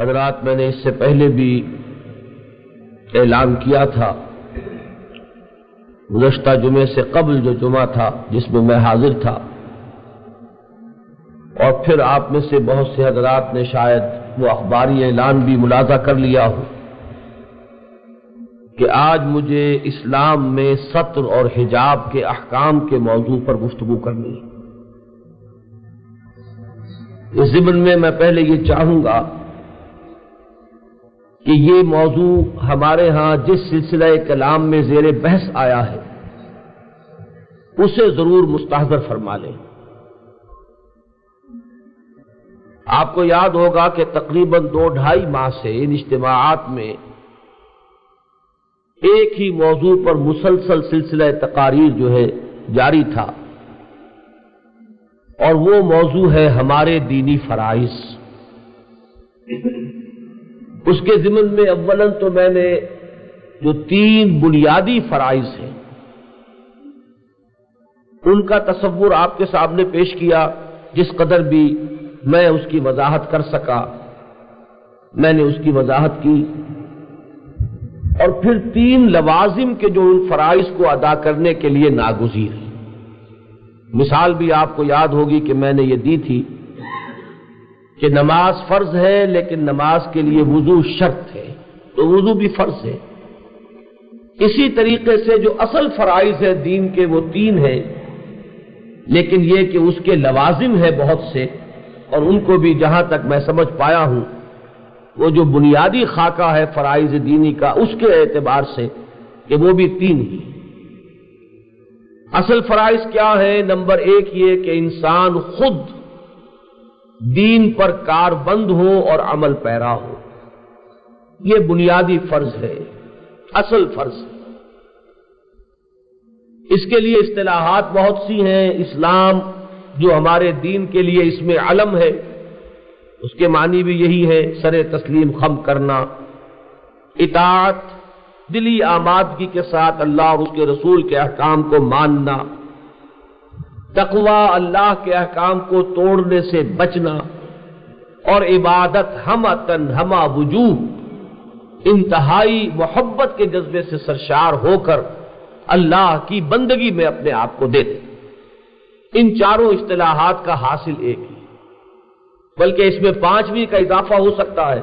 حضرات میں نے اس سے پہلے بھی اعلان کیا تھا۔ گزشتہ جمعے سے قبل جو جمعہ تھا، جس میں میں حاضر تھا۔ اور پھر آپ میں سے بہت سے حضرات نے شاید وہ اخباری اعلان بھی ملازہ کر لیا ہو کہ آج مجھے اسلام میں سطر اور حجاب کے احکام کے موضوع پر گفتگو کرنی ہے۔ اس ضمن میں میں پہلے یہ چاہوں گا کہ یہ موضوع ہمارے ہاں جس سلسلہ کلام میں زیر بحث آیا ہے، اسے ضرور مستحضر فرما لیں۔ آپ کو یاد ہوگا کہ تقریباً دو ڈھائی ماہ سے ان اجتماعات میں ایک ہی موضوع پر مسلسل سلسلہ تقاریر جو ہے جاری تھا۔ اور وہ موضوع ہے ہمارے دینی فرائض۔ اس کے ضمن میں اولن تو میں نے جو تین بنیادی فرائض ہیں، ان کا تصور آپ کے سامنے پیش کیا، جس قدر بھی میں اس کی وضاحت کر سکا، میں نے اس کی وضاحت کی۔ اور پھر تین لوازم کے جو ان فرائض کو ادا کرنے کے لیے ناگزیر ہیں۔ مثال بھی آپ کو یاد ہوگی کہ میں نے یہ دی تھی کہ نماز فرض ہے لیکن نماز کے لیے وضو شرط ہے، تو وضو بھی فرض ہے۔ اسی طریقے سے جو اصل فرائض ہے دین کے وہ تین ہیں، لیکن یہ کہ اس کے لوازم ہے بہت سے، اور ان کو بھی جہاں تک میں سمجھ پایا ہوں، وہ جو بنیادی خاکہ ہے فرائض دینی کا، اس کے اعتبار سے کہ وہ بھی تین ہی۔ اصل فرائض کیا ہے نمبر ایک یہ کہ انسان خود دین پر کار بند ہو اور عمل پیرا ہو یہ بنیادی فرض ہے، اصل فرض۔ اس کے لیے اصطلاحات بہت سی ہیں۔ اسلام جو ہمارے دین کے لیے اس میں علم ہے، اس کے معنی بھی یہی ہے سر تسلیم خم کرنا۔ اطاعت، دلی آمادگی کے ساتھ اللہ اور اس کے رسول کے احکام کو ماننا۔ تقوا اللہ کے احکام کو توڑنے سے بچنا اور عبادت ہم تن ہما وجوہ انتہائی محبت کے جذبے سے سرشار ہو کر اللہ کی بندگی میں اپنے آپ کو دے دے۔ ان چاروں اصطلاحات کا حاصل ایک ہی۔ بلکہ اس میں پانچویں کا اضافہ ہو سکتا ہے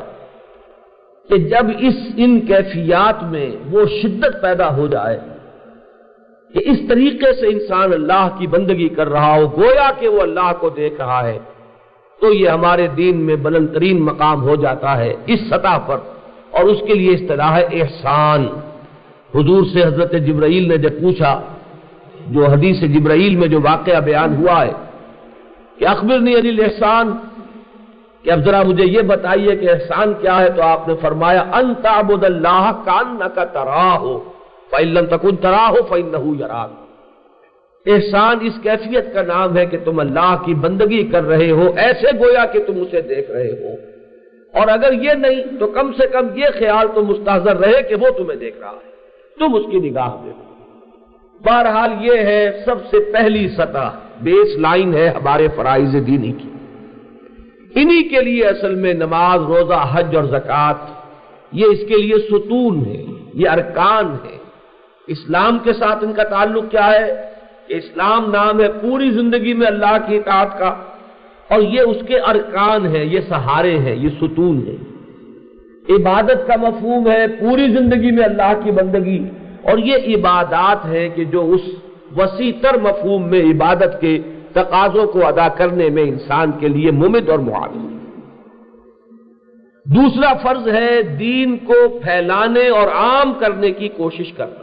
کہ جب اس ان کیفیات میں وہ شدت پیدا ہو جائے کہ اس طریقے سے انسان اللہ کی بندگی کر رہا ہو، گویا کہ وہ اللہ کو دیکھ رہا ہے، تو یہ ہمارے دین میں بلند ترین مقام ہو جاتا ہے اس سطح پر۔ اور اس کے لیے اصطلاح ہے احسان۔ حضور سے حضرت جبرائیل نے جب پوچھا، جو حدیث جبرائیل میں جو واقعہ بیان ہوا ہے کہ اخبر علی احسان کہ اب ذرا مجھے یہ بتائیے کہ احسان کیا ہے، تو آپ نے فرمایا، ان تعبد اللہ کان کا ترا ہو فعلن تکن ترا ہو فن نہ احسان اس کیفیت کا نام ہے کہ تم اللہ کی بندگی کر رہے ہو، ایسے گویا کہ تم اسے دیکھ رہے ہو۔ اور اگر یہ نہیں، تو کم سے کم یہ خیال تو مستحضر رہے کہ وہ تمہیں دیکھ رہا ہے۔ تم اس کی نگاہ میں بہرحال یہ ہے سب سے پہلی سطح، بیس لائن ہے ہمارے فرائض دینی کی۔ انہی کے لیے اصل میں نماز، روزہ، حج اور زکوٰۃ، یہ اس کے لیے ستون ہے، یہ ارکان ہے۔ اسلام کے ساتھ ان کا تعلق کیا ہے؟ کہ اسلام نام ہے پوری زندگی میں اللہ کی اطاعت کا۔ اور یہ اس کے ارکان ہے یہ سہارے ہیں، یہ ستون ہے عبادت کا مفہوم ہے پوری زندگی میں اللہ کی بندگی۔ اور یہ عبادات ہے کہ جو اس وسیع تر مفہوم میں عبادت کے تقاضوں کو ادا کرنے میں انسان کے لیے ممد اور معاون۔ دوسرا فرض ہے دین کو پھیلانے اور عام کرنے کی کوشش کرنا۔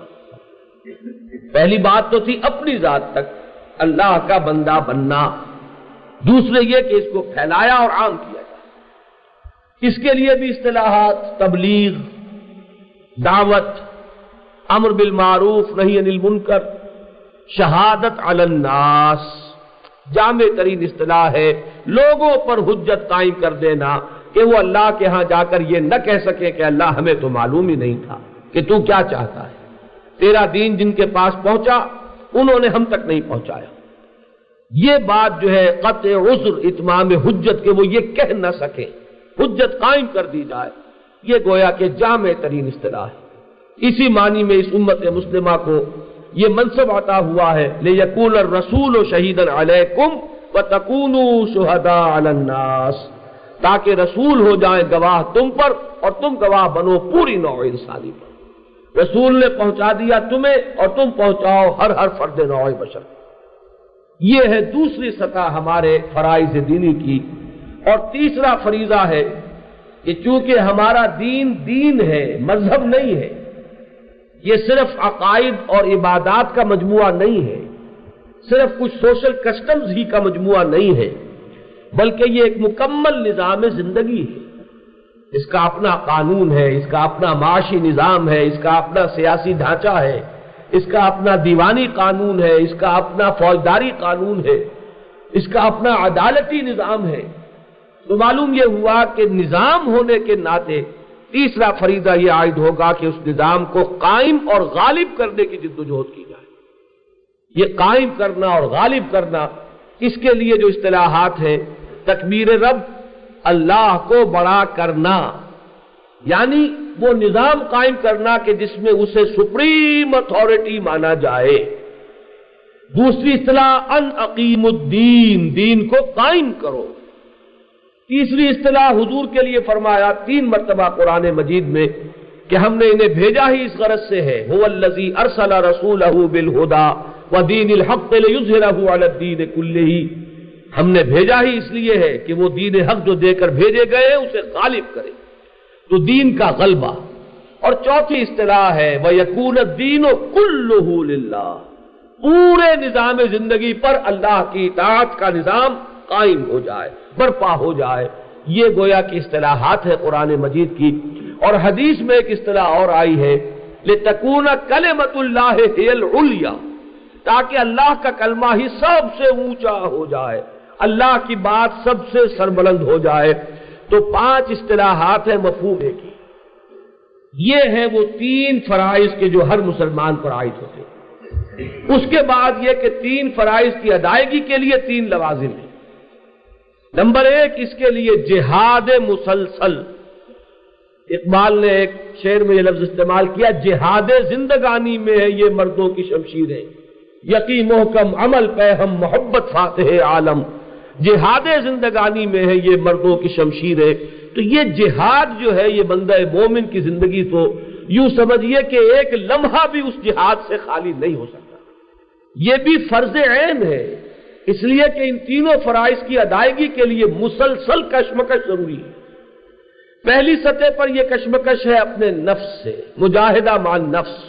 پہلی بات تو تھی اپنی ذات تک، اللہ کا بندہ بننا۔ دوسرے یہ کہ اس کو پھیلایا اور عام کیا جائے۔ اس کے لیے بھی اصطلاحات، تبلیغ، دعوت، امر بالمعروف نہیں انل منکر شہادت الناس۔ جامع ترین اصطلاح ہے۔ لوگوں پر حجت قائم کر دینا کہ وہ اللہ کے ہاں جا کر یہ نہ کہہ سکے کہ اللہ ہمیں تو معلوم ہی نہیں تھا کہ تو کیا چاہتا ہے۔ تیرا دین جن کے پاس پہنچا، انہوں نے ہم تک نہیں پہنچایا۔ یہ بات جو ہے، قطع عذر اتمام حجت کے وہ یہ کہہ نہ سکے۔ حجت قائم کر دی جائے۔ یہ گویا کہ جامع ترین اصطلاح ہے۔ اسی معنی میں اس امت مسلمہ کو یہ منصب عطا ہوا ہے لے یقول رسول و شہید علیکم و تکون شہدا الناس۔ تاکہ رسول ہو جائیں گواہ تم پر اور تم گواہ بنو پوری نوع انسانی پر۔ رسول نے پہنچا دیا تمہیں اور تم پہنچاؤ ہر ہر فرد نوع بشر۔ یہ ہے دوسری سطح ہمارے فرائض دینی کی۔ اور تیسرا فریضہ ہے کہ چونکہ ہمارا دین دین ہے، مذہب نہیں ہے، یہ صرف عقائد اور عبادات کا مجموعہ نہیں ہے، صرف کچھ سوشل کسٹمز ہی کا مجموعہ نہیں ہے، بلکہ یہ ایک مکمل نظام زندگی ہے۔ اس کا اپنا قانون ہے، اس کا اپنا معاشی نظام ہے، اس کا اپنا سیاسی ڈھانچہ ہے، اس کا اپنا دیوانی قانون ہے، اس کا اپنا فوجداری قانون ہے، اس کا اپنا عدالتی نظام ہے۔ تو معلوم یہ ہوا کہ نظام ہونے کے ناطے تیسرا فریضہ یہ عائد ہوگا کہ اس نظام کو قائم اور غالب کرنے کی جدوجہد کی جائے۔ یہ قائم کرنا اور غالب کرنا اس کے لیے جو اصطلاحات ہیں؟ تکبیر رب اللہ کو بڑا کرنا۔ یعنی وہ نظام قائم کرنا کہ جس میں اسے سپریم اتھارٹی مانا جائے۔ دوسری اصطلاح، ان عقیم الدین، دین کو قائم کرو۔ تیسری اصطلاح حضور کے لیے فرمایا، تین مرتبہ قرآن مجید میں کہ ہم نے انہیں بھیجا ہی اس غرض سے ہے۔ هو الذی ارسل رسوله بالهدى ودین الحق لیظهره علی الدین کله ہم نے بھیجا ہی اس لیے ہے کہ وہ دین حق جو دے کر بھیجے گئے اسے غالب کرے۔ تو دین کا غلبہ۔ اور چوتھی اصطلاح ہے وہ یقون دین و کل پورے نظام زندگی پر اللہ کی اطاعت کا نظام قائم ہو جائے، برپا ہو جائے۔ یہ گویا کی اصطلاحات ہے قرآن مجید کی۔ اور حدیث میں ایک اصطلاح اور آئی ہے لتکون کلمت اللہ العلیا تاکہ اللہ کا کلمہ ہی سب سے اونچا ہو جائے۔ اللہ کی بات سب سے سربلند ہو جائے تو پانچ اصطلاحات ہیں مفہوم کی یہ ہے وہ تین فرائض کے جو ہر مسلمان پر عائد ہوتے اس کے بعد یہ کہ تین فرائض کی ادائیگی کے لیے تین لوازم ہیں۔ نمبر ایک، اس کے لیے جہاد مسلسل۔ اقبال نے ایک شعر میں یہ لفظ استعمال کیا، جہاد زندگانی میں ہے، یہ مردوں کی شمشیر ہے یقین محکم عمل پہ ہم محبت فاتح عالم۔ جہاد زندگانی میں ہے، یہ مردوں کی شمشیر ہے۔ تو یہ جہاد جو ہے، یہ بندہ مومن کی زندگی تو یوں سمجھیے کہ ایک لمحہ بھی اس جہاد سے خالی نہیں ہو سکتا۔ یہ بھی فرض عین ہے۔ اس لیے کہ ان تینوں فرائض کی ادائیگی کے لیے مسلسل کشمکش ضروری ہے۔ پہلی سطح پر یہ کشمکش ہے اپنے نفس سے، مجاہدہ مان نفس۔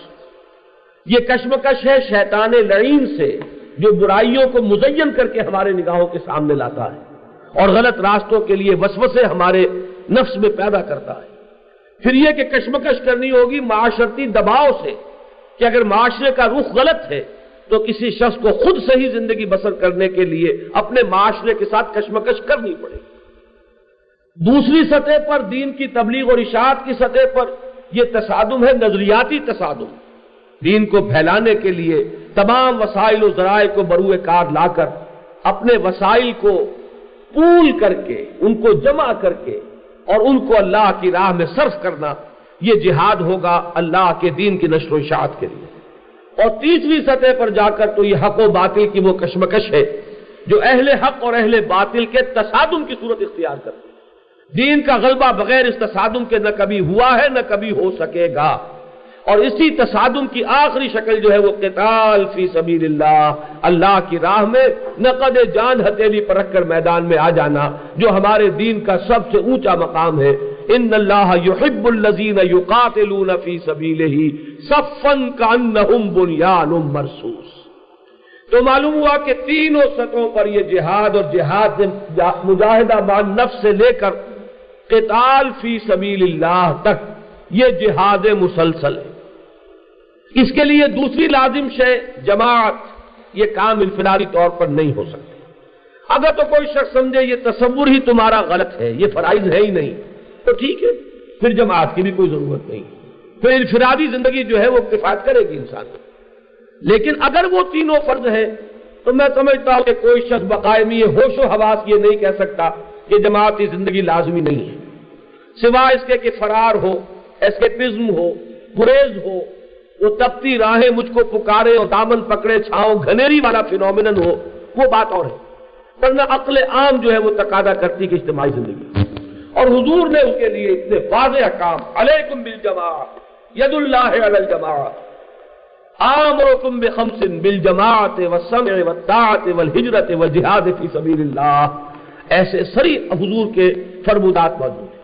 یہ کشمکش ہے شیطان لعین سے۔ جو برائیوں کو مزین کر کے ہمارے نگاہوں کے سامنے لاتا ہے اور غلط راستوں کے لیے وسوسے ہمارے نفس میں پیدا کرتا ہے۔ پھر یہ کہ کشمکش کرنی ہوگی معاشرتی دباؤ سے کہ اگر معاشرے کا رخ غلط ہے تو کسی شخص کو خود صحیح زندگی بسر کرنے کے لیے اپنے معاشرے کے ساتھ کشمکش کرنی پڑے۔ گی دوسری سطح پر دین کی تبلیغ اور اشاعت کی سطح پر یہ تصادم ہے، نظریاتی تصادم۔ دین کو پھیلانے کے لیے تمام وسائل و ذرائع کو بروئے کار لا کر اپنے وسائل کو پول کر کے، ان کو جمع کر کے اور ان کو اللہ کی راہ میں صرف کرنا، یہ جہاد ہوگا اللہ کے دین کی نشر و اشاعت کے لیے۔ اور تیسری سطح پر جا کر تو یہ حق و باطل کی وہ کشمکش ہے جو اہل حق اور اہل باطل کے تصادم کی صورت اختیار کرتے دین کا غلبہ بغیر اس تصادم کے نہ کبھی ہوا ہے، نہ کبھی ہو سکے گا۔ اور اسی تصادم کی آخری شکل جو ہے وہ قتال فی سبیل اللہ اللہ کی راہ میں، نقد جان ہتھیلی پر رکھ کر میدان میں آ جانا، جو ہمارے دین کا سب سے اونچا مقام ہے۔ ان اللہ یحب الذین یقاتلون فی سبیلہ، صفا کانہم بنیان مرصوص۔ تو معلوم ہوا کہ تینوں سطحوں پر یہ جہاد اور جہاد مجاہدہ مان نفس سے لے کر قتال فی سبیل اللہ تک یہ جہاد مسلسل ہے۔ اس کے لیے دوسری لازم شے جماعت، یہ کام انفرادی طور پر نہیں ہو سکتے۔ اگر تو کوئی شخص سمجھے یہ تصور ہی تمہارا غلط ہے، یہ فرائض ہے ہی نہیں، تو ٹھیک ہے۔ پھر جماعت کی بھی کوئی ضرورت نہیں۔ پھر انفرادی زندگی جو ہے وہ کفایت کرے گی انسان۔ لیکن اگر وہ تینوں فرض ہے تو میں سمجھتا ہوں کہ کوئی شخص بقائمی ہوش و حواس یہ نہیں کہہ سکتا کہ جماعتی زندگی لازمی نہیں ہے۔ سوائے اس کے کہ فرار ہو ایسکیپزم ہو گریز ہو وہ تپتی راہیں مجھ کو پکارے اور دامن پکڑے، چھاؤں، گھنیری والا فینومینن ہو، وہ بات اور ہے۔ ورنہ عقل عام جو ہے وہ تقاضا کرتی کہ اجتماعی زندگی۔ اور حضور نے اس کے لیے اتنے واضح کام علیکم بالجماع، ید اللہ علی الجماع۔ آمرکم بخمس بالجماعت والسمع والطاعت والہجرت والجہاد فی سبیل اللہ ایسے سری حضور کے فرمودات موجود ہیں۔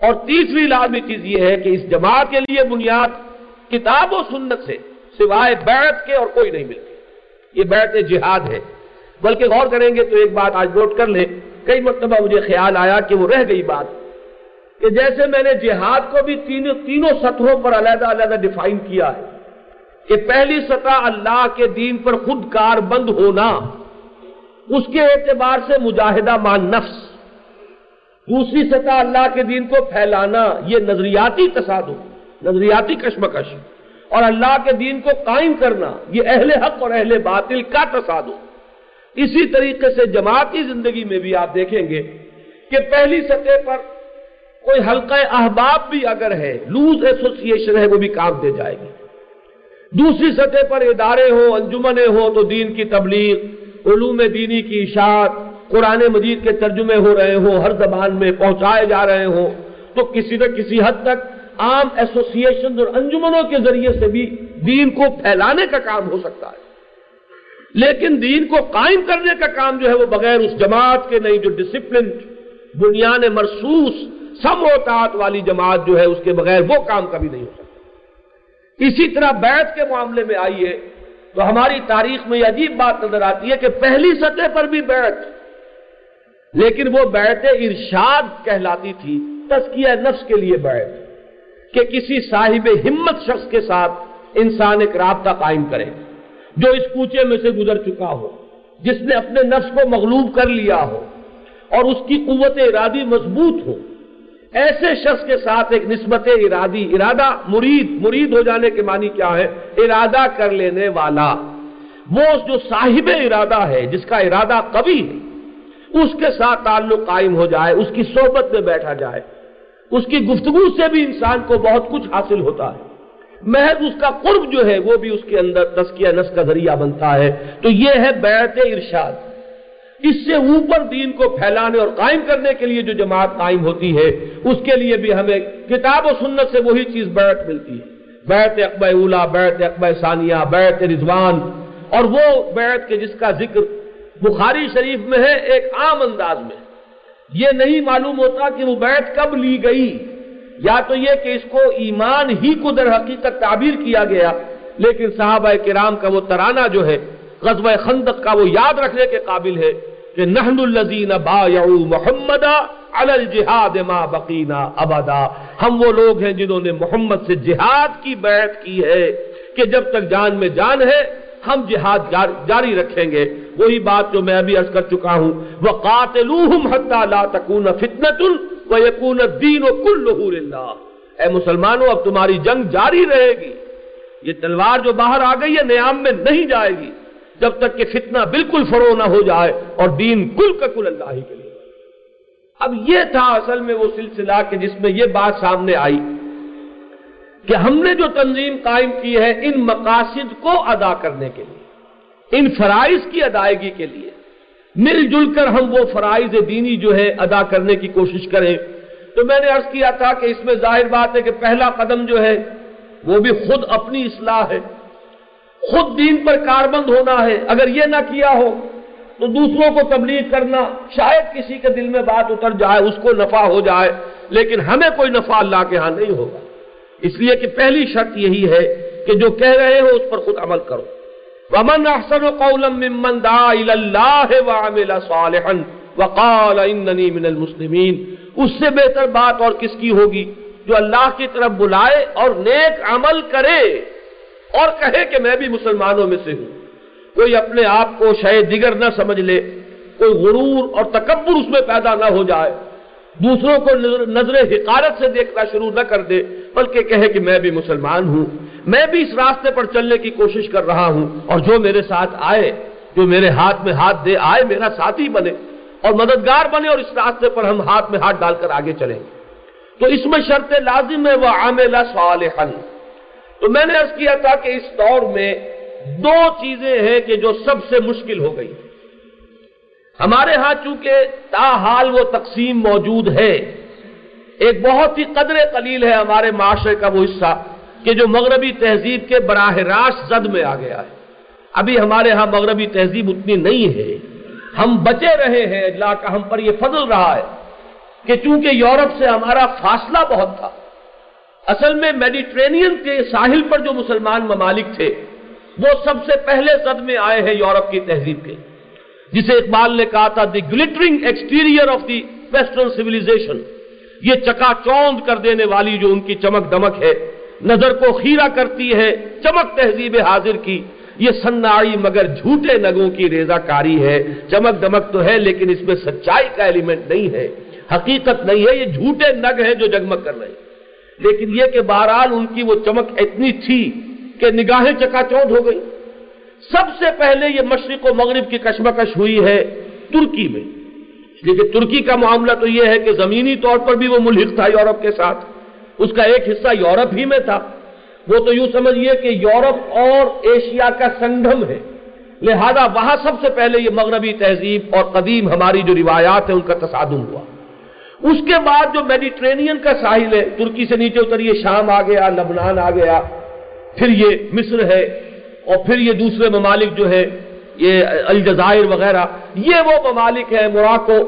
اور تیسری لازمی چیز یہ ہے کہ اس جماعت کے لیے بنیاد کتاب و سنت سے، سوائے بیعت کے اور کوئی نہیں ملتی۔ یہ بیعت جہاد ہے۔ بلکہ غور کریں گے تو ایک بات آج نوٹ کر لیں۔ کئی مرتبہ مجھے خیال آیا کہ وہ رہ گئی بات۔ کہ جیسے میں نے جہاد کو بھی تینوں تینوں سطحوں پر علیحدہ علیحدہ ڈیفائن کیا ہے، کہ پہلی سطح اللہ کے دین پر خود کار بند ہونا، اس کے اعتبار سے مجاہدہ مان نفس۔ دوسری سطح اللہ کے دین کو پھیلانا، یہ نظریاتی تصادم۔ نظریاتی کشمکش اور اللہ کے دین کو قائم کرنا، یہ اہل حق اور اہل باطل کا تصادم۔ اسی طریقے سے جماعتی زندگی میں بھی آپ دیکھیں گے کہ پہلی سطح پر کوئی حلقہ احباب بھی اگر ہے، لوز ایسوسیشن ہے، وہ بھی کام دے جائے گی۔ دوسری سطح پر ادارے ہوں، انجمنیں ہوں، تو دین کی تبلیغ، علوم دینی کی اشاعت، قرآن مجید کے ترجمے ہو رہے ہوں، ہر زبان میں پہنچائے جا رہے ہوں۔ تو کسی نہ کسی حد تک عام ایسوسیشن اور انجمنوں کے ذریعے سے بھی دین کو پھیلانے کا کام ہو سکتا ہے۔ لیکن دین کو قائم کرنے کا کام جو ہے وہ بغیر اس جماعت کے نہیں، جو ڈسپلن بنیاد مرسوس، سم و والی جماعت جو ہے اس کے بغیر وہ کام کبھی نہیں ہو سکتا۔ اسی طرح بیت کے معاملے میں آئیے تو ہماری تاریخ میں یہ عجیب بات نظر آتی ہے کہ پہلی سطح پر بھی بیت لیکن وہ بیت ارشاد کہلاتی تھی تسکیہ نفس کے لیے بیت کہ کسی صاحب ہمت شخص کے ساتھ انسان ایک رابطہ قائم کرے، جو اس کوچے میں سے گزر چکا ہو، جس نے اپنے نفس کو مغلوب کر لیا ہو اور اس کی قوت ارادی مضبوط ہو۔ ایسے شخص کے ساتھ ایک نسبت ارادی، ارادہ مرید مرید ہو جانے کے معنی کیا ہے؟ ارادہ کر لینے والا۔ وہ جو صاحب ارادہ ہے، جس کا ارادہ کبھی ہے، اس کے ساتھ تعلق قائم ہو جائے، اس کی صحبت میں بیٹھا جائے۔ اس کی گفتگو سے بھی انسان کو بہت کچھ حاصل ہوتا ہے۔ محض اس کا قرب جو ہے وہ بھی اس کے اندر تسکیہ نس کا ذریعہ بنتا ہے۔ تو یہ ہے بیعت ارشاد۔ اس سے اوپر دین کو پھیلانے اور قائم کرنے کے لیے جو جماعت قائم ہوتی ہے، اس کے لیے بھی ہمیں کتاب و سنت سے وہی چیز بیعت ملتی ہے۔ بیعت اقبا اولا بیعت اقبا ثانیہ، بیعت رضوان۔ اور وہ بیعت کے جس کا ذکر بخاری شریف میں ہے، ایک عام انداز میں۔ یہ نہیں معلوم ہوتا کہ وہ بیعت کب لی گئی۔ یا تو یہ کہ اس کو ایمان ہی کو در حقیقت تعبیر کیا گیا، لیکن صحابہ کرام کا وہ ترانہ جو ہے، غزوہ خندق کا وہ یاد رکھنے کے قابل ہے کہ نحن الذین بایعوا محمد علی الجہاد ما بقینا ابدا۔ ہم وہ لوگ ہیں جنہوں نے محمد سے جہاد کی بیعت کی ہے کہ جب تک جان میں جان ہے، ہم جہاد جاری رکھیں گے۔ وہی بات جو میں ابھی عرض کر چکا ہوں۔ وَقَاتِلُوهُمْ حَتَّى لَا تَكُونَ فِتْنَةٌ وَيَكُونَ الدِّينُ كُلُّهُ لِلَّهِ۔ اے مسلمانوں، اب تمہاری جنگ جاری رہے گی۔ یہ تلوار جو باہر آ گئی ہے، نیام میں نہیں جائے گی۔ جب تک کہ فتنہ بالکل فرو نہ ہو جائے اور دین کل کا کل اللہ ہی کے لیے۔ اب یہ تھا اصل میں وہ سلسلہ کہ جس میں یہ بات سامنے آئی کہ ہم نے جو تنظیم قائم کی ہے ان مقاصد کو ادا کرنے کے لیے۔ ان فرائض کی ادائیگی کے لیے۔ مل جل کر ہم وہ فرائض دینی جو ہے ادا کرنے کی کوشش کریں۔ تو میں نے عرض کیا تھا کہ اس میں ظاہر بات ہے کہ پہلا قدم جو ہے وہ بھی خود اپنی اصلاح ہے۔ خود دین پر کاربند ہونا ہے۔ اگر یہ نہ کیا ہو تو دوسروں کو تبلیغ کرنا شاید کسی کے دل میں بات اتر جائے، اس کو نفع ہو جائے، لیکن ہمیں کوئی نفع اللہ کے ہاں نہیں ہوگا۔ اس لیے کہ پہلی شرط یہی ہے کہ جو کہہ رہے ہو اس پر خود عمل کرو۔ ومن احسن قولا ممن دعا الى الله وعمل صالحا وقال انني من المسلمين. اس سے بہتر بات اور کس کی ہوگی؟ جو اللہ کی طرف بلائے اور نیک عمل کرے اور کہے کہ میں بھی مسلمانوں میں سے ہوں۔ کوئی اپنے آپ کو شاید دیگر نہ سمجھ لے، کوئی غرور اور تکبر اس میں پیدا نہ ہو جائے۔ دوسروں کو نظر حقارت سے دیکھنا شروع نہ کر دے، بلکہ کہے کہ میں بھی مسلمان ہوں، میں بھی اس راستے پر چلنے کی کوشش کر رہا ہوں، اور جو میرے ساتھ آئے، جو میرے ہاتھ میں ہاتھ دے، آئے میرا ساتھی بنے، اور مددگار بنے، اور اس راستے پر ہم ہاتھ میں ہاتھ ڈال کر آگے چلیں تو اس میں شرط لازم ہے وہ عاملہ صالحا۔ تو میں نے عرض کیا تھا کہ اس دور میں دو چیزیں ہیں کہ جو سب سے مشکل ہو گئی۔ ہمارے ہاں چونکہ تاحال وہ تقسیم موجود ہے، ایک بہت ہی قدر قلیل ہے ہمارے معاشرے کا وہ حصہ کہ جو مغربی تہذیب کے براہ راست زد میں آ گیا ہے۔ ابھی ہمارے ہاں مغربی تہذیب اتنی نہیں ہے۔ ہم بچے رہے ہیں اللہ کا ہم پر یہ فضل رہا ہے کہ چونکہ یورپ سے ہمارا فاصلہ بہت تھا، اصل میں میڈیٹرینین کے ساحل پر جو مسلمان ممالک تھے، وہ سب سے پہلے صد میں آئے ہیں یورپ کی تہذیب کے۔ جسے اقبال نے کہا تھا the glittering exterior of the western civilization یہ چکا چوند کر دینے والی جو ان کی چمک دمک ہے، نظر کو خیرہ کرتی ہے، چمک تہذیب حاضر کی۔ یہ سنائی مگر جھوٹے نگوں کی ریزہ کاری ہے۔ چمک دمک تو ہے، لیکن اس میں سچائی کا ایلیمنٹ نہیں ہے۔ حقیقت نہیں ہے، یہ جھوٹے نگ ہیں جو جگمگ کر رہے ہیں۔ لیکن یہ کہ بہرحال ان کی وہ چمک اتنی تھی کہ نگاہیں چکا چوند ہو گئی سب سے پہلے یہ مشرق و مغرب کی کشمکش ہوئی ہے ترکی میں۔ لیکن ترکی کا معاملہ تو یہ ہے کہ زمینی طور پر بھی وہ ملحق تھا یورپ کے ساتھ۔ اس کا ایک حصہ یورپ ہی میں تھا۔ وہ تو یوں سمجھئے کہ یورپ اور ایشیا کا سنگم ہے۔ لہذا وہاں سب سے پہلے یہ مغربی تہذیب اور قدیم ہماری جو روایات ہیں، ان کا تصادم ہوا۔ اس کے بعد جو میڈیٹرینین کا ساحل ہے، ترکی سے نیچے اتریے شام آ گیا، لبنان آ گیا، پھر یہ مصر ہے۔ اور پھر یہ دوسرے ممالک جو ہے یہ الجزائر وغیرہ، یہ وہ ممالک ہے موراکو،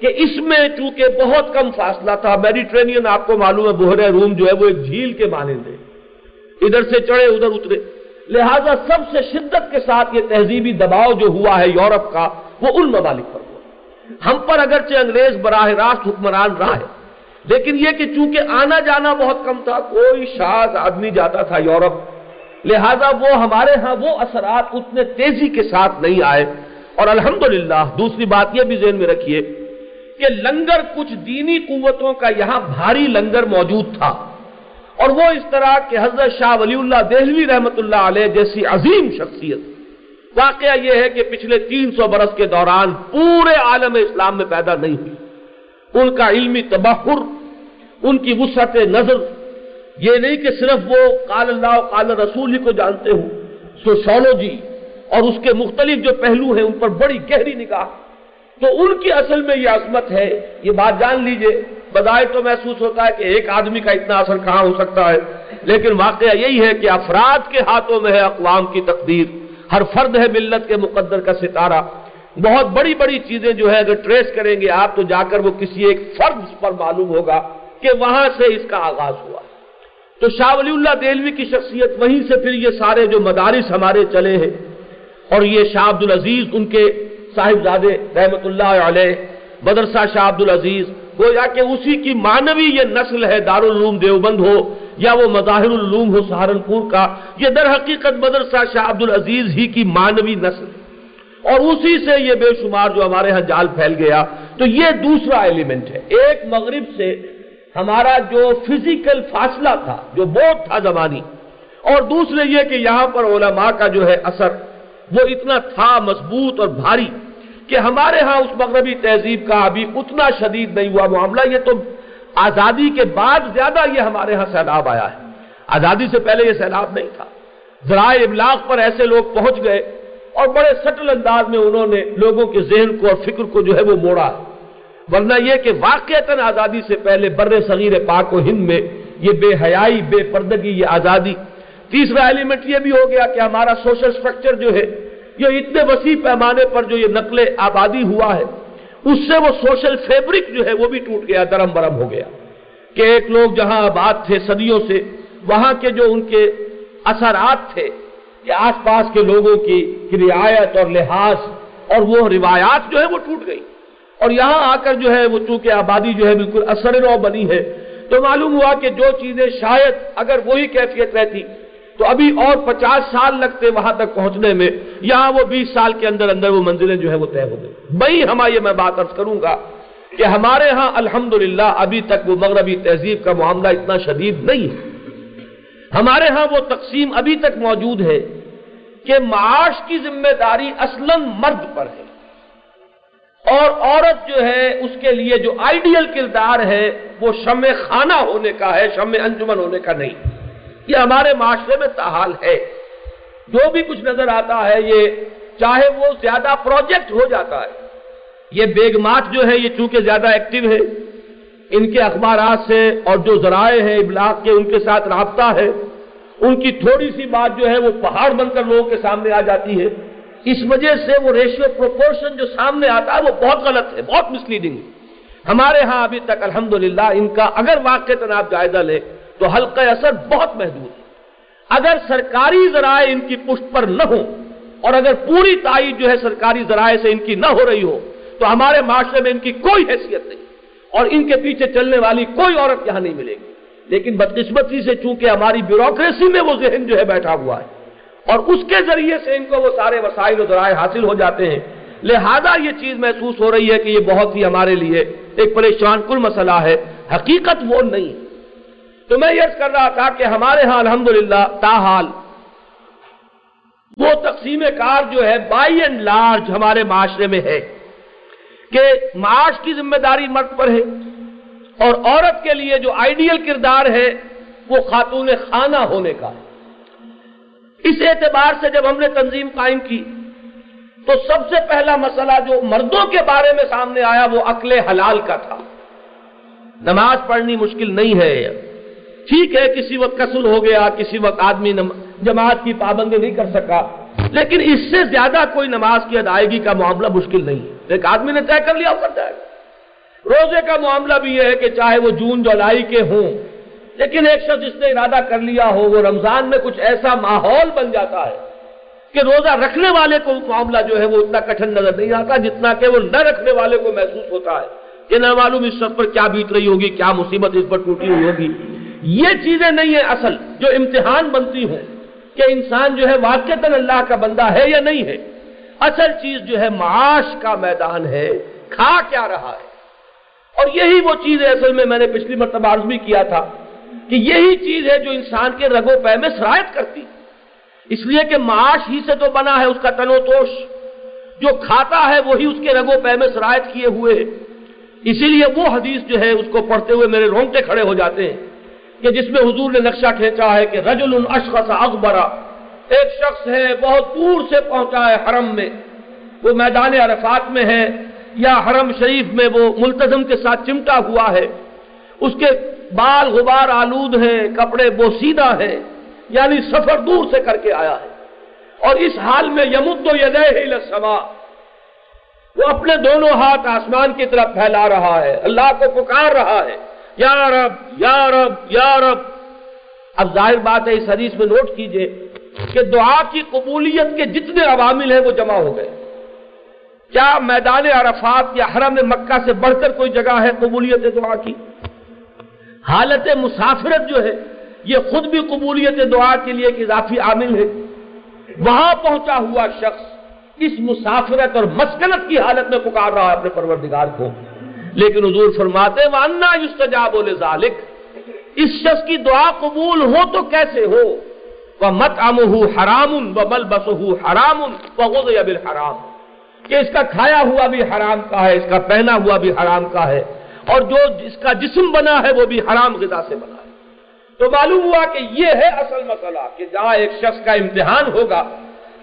کہ اس میں چونکہ بہت کم فاصلہ تھا، میڈیٹرینین آپ کو معلوم ہے، بحر روم جو ہے وہ ایک جھیل کے مانند ہے۔ ادھر سے چڑھے، ادھر اترے۔ لہذا سب سے شدت کے ساتھ یہ تہذیبی دباؤ جو ہوا ہے یورپ کا، وہ ان ممالک پر ہوا۔ ہم پر اگرچہ انگریز براہ راست حکمران رہا ہے، لیکن یہ کہ چونکہ آنا جانا بہت کم تھا، کوئی شاذ آدمی جاتا تھا یورپ۔ لہذا وہ ہمارے ہاں وہ اثرات اتنے تیزی کے ساتھ نہیں آئے۔ اور الحمدللہ، دوسری بات یہ بھی ذہن میں رکھیے کہ لنگر کچھ دینی قوتوں کا یہاں بھاری لنگر موجود تھا۔ اور وہ اس طرح کہ حضرت شاہ ولی اللہ دہلوی رحمت اللہ علیہ جیسی عظیم شخصیت۔ واقعہ یہ ہے کہ پچھلے تین سو برس کے دوران پورے عالم اسلام میں پیدا نہیں ہوئی۔ ان کا علمی تبخر ان کی وسعت نظر یہ نہیں کہ صرف وہ قال اللہ قال رسول ہی کو جانتے ہوں سوشولوجی اور اس کے مختلف جو پہلو ہیں، ان پر بڑی گہری نگاہ۔ تو ان کی اصل میں یہ عظمت ہے، یہ بات جان لیجیے۔ بدائے تو محسوس ہوتا ہے کہ ایک آدمی کا اتنا اثر کہاں ہو سکتا ہے۔ لیکن واقعہ یہی ہے کہ افراد کے ہاتھوں میں ہے اقوام کی تقدیر۔ ہر فرد ہے ملت کے مقدر کا ستارہ۔ بہت بڑی بڑی چیزیں جو ہے اگر ٹریس کریں گے آپ تو جا کر وہ کسی ایک فرد پر معلوم ہوگا کہ وہاں سے اس کا آغاز ہوا۔ تو شاہ ولی اللہ دہلوی کی شخصیت وہیں سے پھر یہ سارے جو مدارس ہمارے چلے ہیں اور یہ شاہ عبد العزیز ان کے صاحبزادے رحمت اللہ علیہ، مدرسہ شاہ عبد العزیز گویا کہ اسی کی مانوی یہ نسل ہے دارالعلوم دیوبند ہو یا وہ مظاہر العلوم ہو سہارنپور کا، یہ در حقیقت مدرسہ شاہ عبد العزیز ہی کی مانوی نسل اور اسی سے یہ بے شمار جو ہمارے ہاں جال پھیل گیا، تو یہ دوسرا ایلیمنٹ ہے۔ ایک مغرب سے ہمارا جو فزیکل فاصلہ تھا، جو بوٹ تھا زمانی، اور دوسرے یہ کہ یہاں پر علماء کا جو ہے اثر، وہ اتنا تھا مضبوط اور بھاری کہ ہمارے ہاں اس مغربی تہذیب کا ابھی اتنا شدید نہیں ہوا معاملہ۔ یہ تو آزادی کے بعد زیادہ یہ ہمارے ہاں سیلاب آیا ہے۔ آزادی سے پہلے یہ سیلاب نہیں تھا۔ ذرائع ابلاغ پر ایسے لوگ پہنچ گئے اور بڑے سٹل انداز میں انہوں نے لوگوں کے ذہن کو اور فکر کو جو ہے وہ موڑا۔ ورنہ یہ کہ واقعتاً آزادی سے پہلے بر صغیر پاک و ہند میں یہ بے حیائی، بے پردگی، یہ آزادی۔ تیسرا ایلیمنٹ یہ بھی ہو گیا کہ ہمارا سوشل سٹرکچر جو ہے، یہ اتنے وسیع پیمانے پر جو یہ نقل آبادی ہوا ہے، اس سے وہ سوشل فیبرک جو ہے وہ بھی ٹوٹ گیا، درم برم ہو گیا۔ کہ ایک لوگ جہاں آباد تھے صدیوں سے، وہاں کے جو ان کے اثرات تھے، کہ آس پاس کے لوگوں کی رعایت اور لحاظ اور وہ روایات جو ہے وہ ٹوٹ گئی۔ اور یہاں آ کر جو ہے وہ چونکہ آبادی جو ہے بالکل اثر رو بنی ہے، تو معلوم ہوا کہ جو چیزیں شاید اگر وہی کیفیت رہتی، تو ابھی اور پچاس سال لگتے وہاں تک پہنچنے میں، یہاں وہ بیس سال کے اندر اندر وہ منزلیں جو ہے وہ طے ہو گئی بھائی ہما یہ میں بات ارض کروں گا کہ ہمارے ہاں الحمدللہ ابھی تک وہ مغربی تہذیب کا معاملہ اتنا شدید نہیں ہے۔ ہمارے ہاں وہ تقسیم ابھی تک موجود ہے کہ معاش کی ذمہ داری اصلاً مرد پر ہے۔ اور عورت جو ہے، اس کے لیے جو آئیڈیل کردار ہے، وہ شم خانہ ہونے کا ہے شم انجمن ہونے کا نہیں۔ یہ ہمارے معاشرے میں تاحال ہے۔ جو بھی کچھ نظر آتا ہے، یہ چاہے وہ زیادہ پروجیکٹ ہو جاتا ہے۔ یہ بیگمات جو ہے یہ چونکہ زیادہ ایکٹیو ہے ان کے اخبارات سے اور جو ذرائع ہیں ابلاغ کے، ان کے ساتھ رابطہ ہے۔ ان کی تھوڑی سی بات جو ہے، وہ پہاڑ بن کر لوگوں کے سامنے آ جاتی ہے۔ اس وجہ سے وہ ریشیو پروپورشن جو سامنے آتا ہے وہ بہت غلط ہے، بہت مس لیڈنگ ہمارے ہاں ابھی تک الحمدللہ ان کا اگر واقع تناب جائزہ لے تو حلقہ اثر بہت محدود ہے۔ اگر سرکاری ذرائع ان کی پشت پر نہ ہو اور اگر پوری تائید جو ہے سرکاری ذرائع سے ان کی نہ ہو رہی ہو تو ہمارے معاشرے میں ان کی کوئی حیثیت نہیں۔ اور ان کے پیچھے چلنے والی کوئی عورت یہاں نہیں ملے گی۔ لیکن بدقسمتی سے چونکہ ہماری بیوروکریسی میں وہ ذہن جو ہے بیٹھا ہوا ہے۔ اور اس کے ذریعے سے ان کو وہ سارے وسائل و ذرائع حاصل ہو جاتے ہیں۔ لہذا یہ چیز محسوس ہو رہی ہے کہ یہ بہت ہی ہمارے لیے ایک پریشان کل مسئلہ ہے۔ حقیقت وہ نہیں۔ تو میں یہ کر رہا تھا کہ ہمارے ہاں الحمدللہ تاحال، وہ تقسیم کار جو ہے بائی اینڈ لارج ہمارے معاشرے میں ہے کہ معاش کی ذمہ داری مرد پر ہے اور عورت کے لیے جو آئیڈیل کردار ہے وہ خاتون خانہ ہونے کا ہے۔ اس اعتبار سے جب ہم نے تنظیم قائم کی، تو سب سے پہلا مسئلہ جو مردوں کے بارے میں سامنے آیا، وہ عقل حلال کا تھا۔ نماز پڑھنی مشکل نہیں ہے۔ ٹھیک ہے، کسی وقت قصل ہو گیا، کسی وقت آدمی جماعت کی پابندی نہیں کر سکا، لیکن اس سے زیادہ کوئی نماز کی ادائیگی کا معاملہ مشکل نہیں ہے۔ ایک آدمی نے طے کر لیا کر جائے روزے کا معاملہ بھی یہ ہے کہ چاہے وہ جون جولائی کے ہوں لیکن ایک شخص جس نے ارادہ کر لیا ہو، وہ رمضان میں کچھ ایسا ماحول بن جاتا ہے کہ روزہ رکھنے والے کو معاملہ جو ہے وہ اتنا کٹھن نظر نہیں آتا جتنا کہ وہ نہ رکھنے والے کو محسوس ہوتا ہے کہ نہ معلوم اس شخص پر کیا بیت رہی ہوگی، کیا مصیبت اس پر ٹوٹی ہوئی ہوگی۔ یہ چیزیں نہیں ہیں اصل، جو امتحان بنتی ہوں کہ انسان جو ہے واقع اللہ کا بندہ ہے یا نہیں ہے۔ اصل چیز جو ہے معاش کا میدان ہے، کھا کیا رہا ہے۔ اور یہی وہ چیز ہے اصل میں میں نے پچھلی مرتبہ عرض بھی کیا تھا۔ کہ یہی چیز ہے جو انسان کے رگو پہ میں سرایت کرتی۔ اس لیے کہ معاش ہی سے تو بنا ہے اس کا تنو توش۔ جو کھاتا ہے وہی اس کے رگو پہ میں سرایت کیے ہوئے۔ اسی لیے وہ حدیث جو ہے اس کو پڑھتے ہوئے میرے رونگٹے کھڑے ہو جاتے ہیں کہ جس میں حضور نے نقشہ کھینچا ہے کہ رجل اشخص اکبرا ایک شخص ہے، بہت دور سے پہنچا ہے حرم میں۔ وہ میدان عرفات میں ہے یا حرم شریف میں وہ ملتظم کے ساتھ چمٹا ہوا ہے۔ اس کے بال غبار آلود ہیں کپڑے بوسیدہ ہیں یعنی سفر دور سے کر کے آیا ہے۔ اور اس حال میں یمد و یدہ سما وہ اپنے دونوں ہاتھ آسمان کی طرف پھیلا رہا ہے، اللہ کو پکار رہا ہے۔ یا رب یا رب یا رب۔ اب ظاہر بات ہے، اس حدیث میں نوٹ کیجیے کہ دعا کی قبولیت کے جتنے عوامل ہیں وہ جمع ہو گئے۔ کیا میدان عرفات یا حرم مکہ سے بڑھ کر کوئی جگہ ہے قبولیت دعا کی؟ حالت مسافرت جو ہے، یہ خود بھی قبولیت دعا کے لیے ایک اضافی عامل ہے۔ وہاں پہنچا ہوا شخص اس مسافرت اور مسکنت کی حالت میں پکار رہا ہے، اپنے پروردگار کو۔ لیکن حضور فرماتے وانا یستجاب ذالک اس شخص کی دعا قبول ہو تو کیسے ہو؟ وہ مت ام حرام و بل بس حرام بل حرام کہ اس کا کھایا ہوا بھی حرام کا ہے، اس کا پہنا ہوا بھی حرام کا ہے۔ اور جو اس کا جسم بنا ہے وہ بھی حرام غذا سے بنا ہے۔ تو معلوم ہوا کہ یہ ہے اصل مسئلہ کہ جہاں ایک شخص کا امتحان ہوگا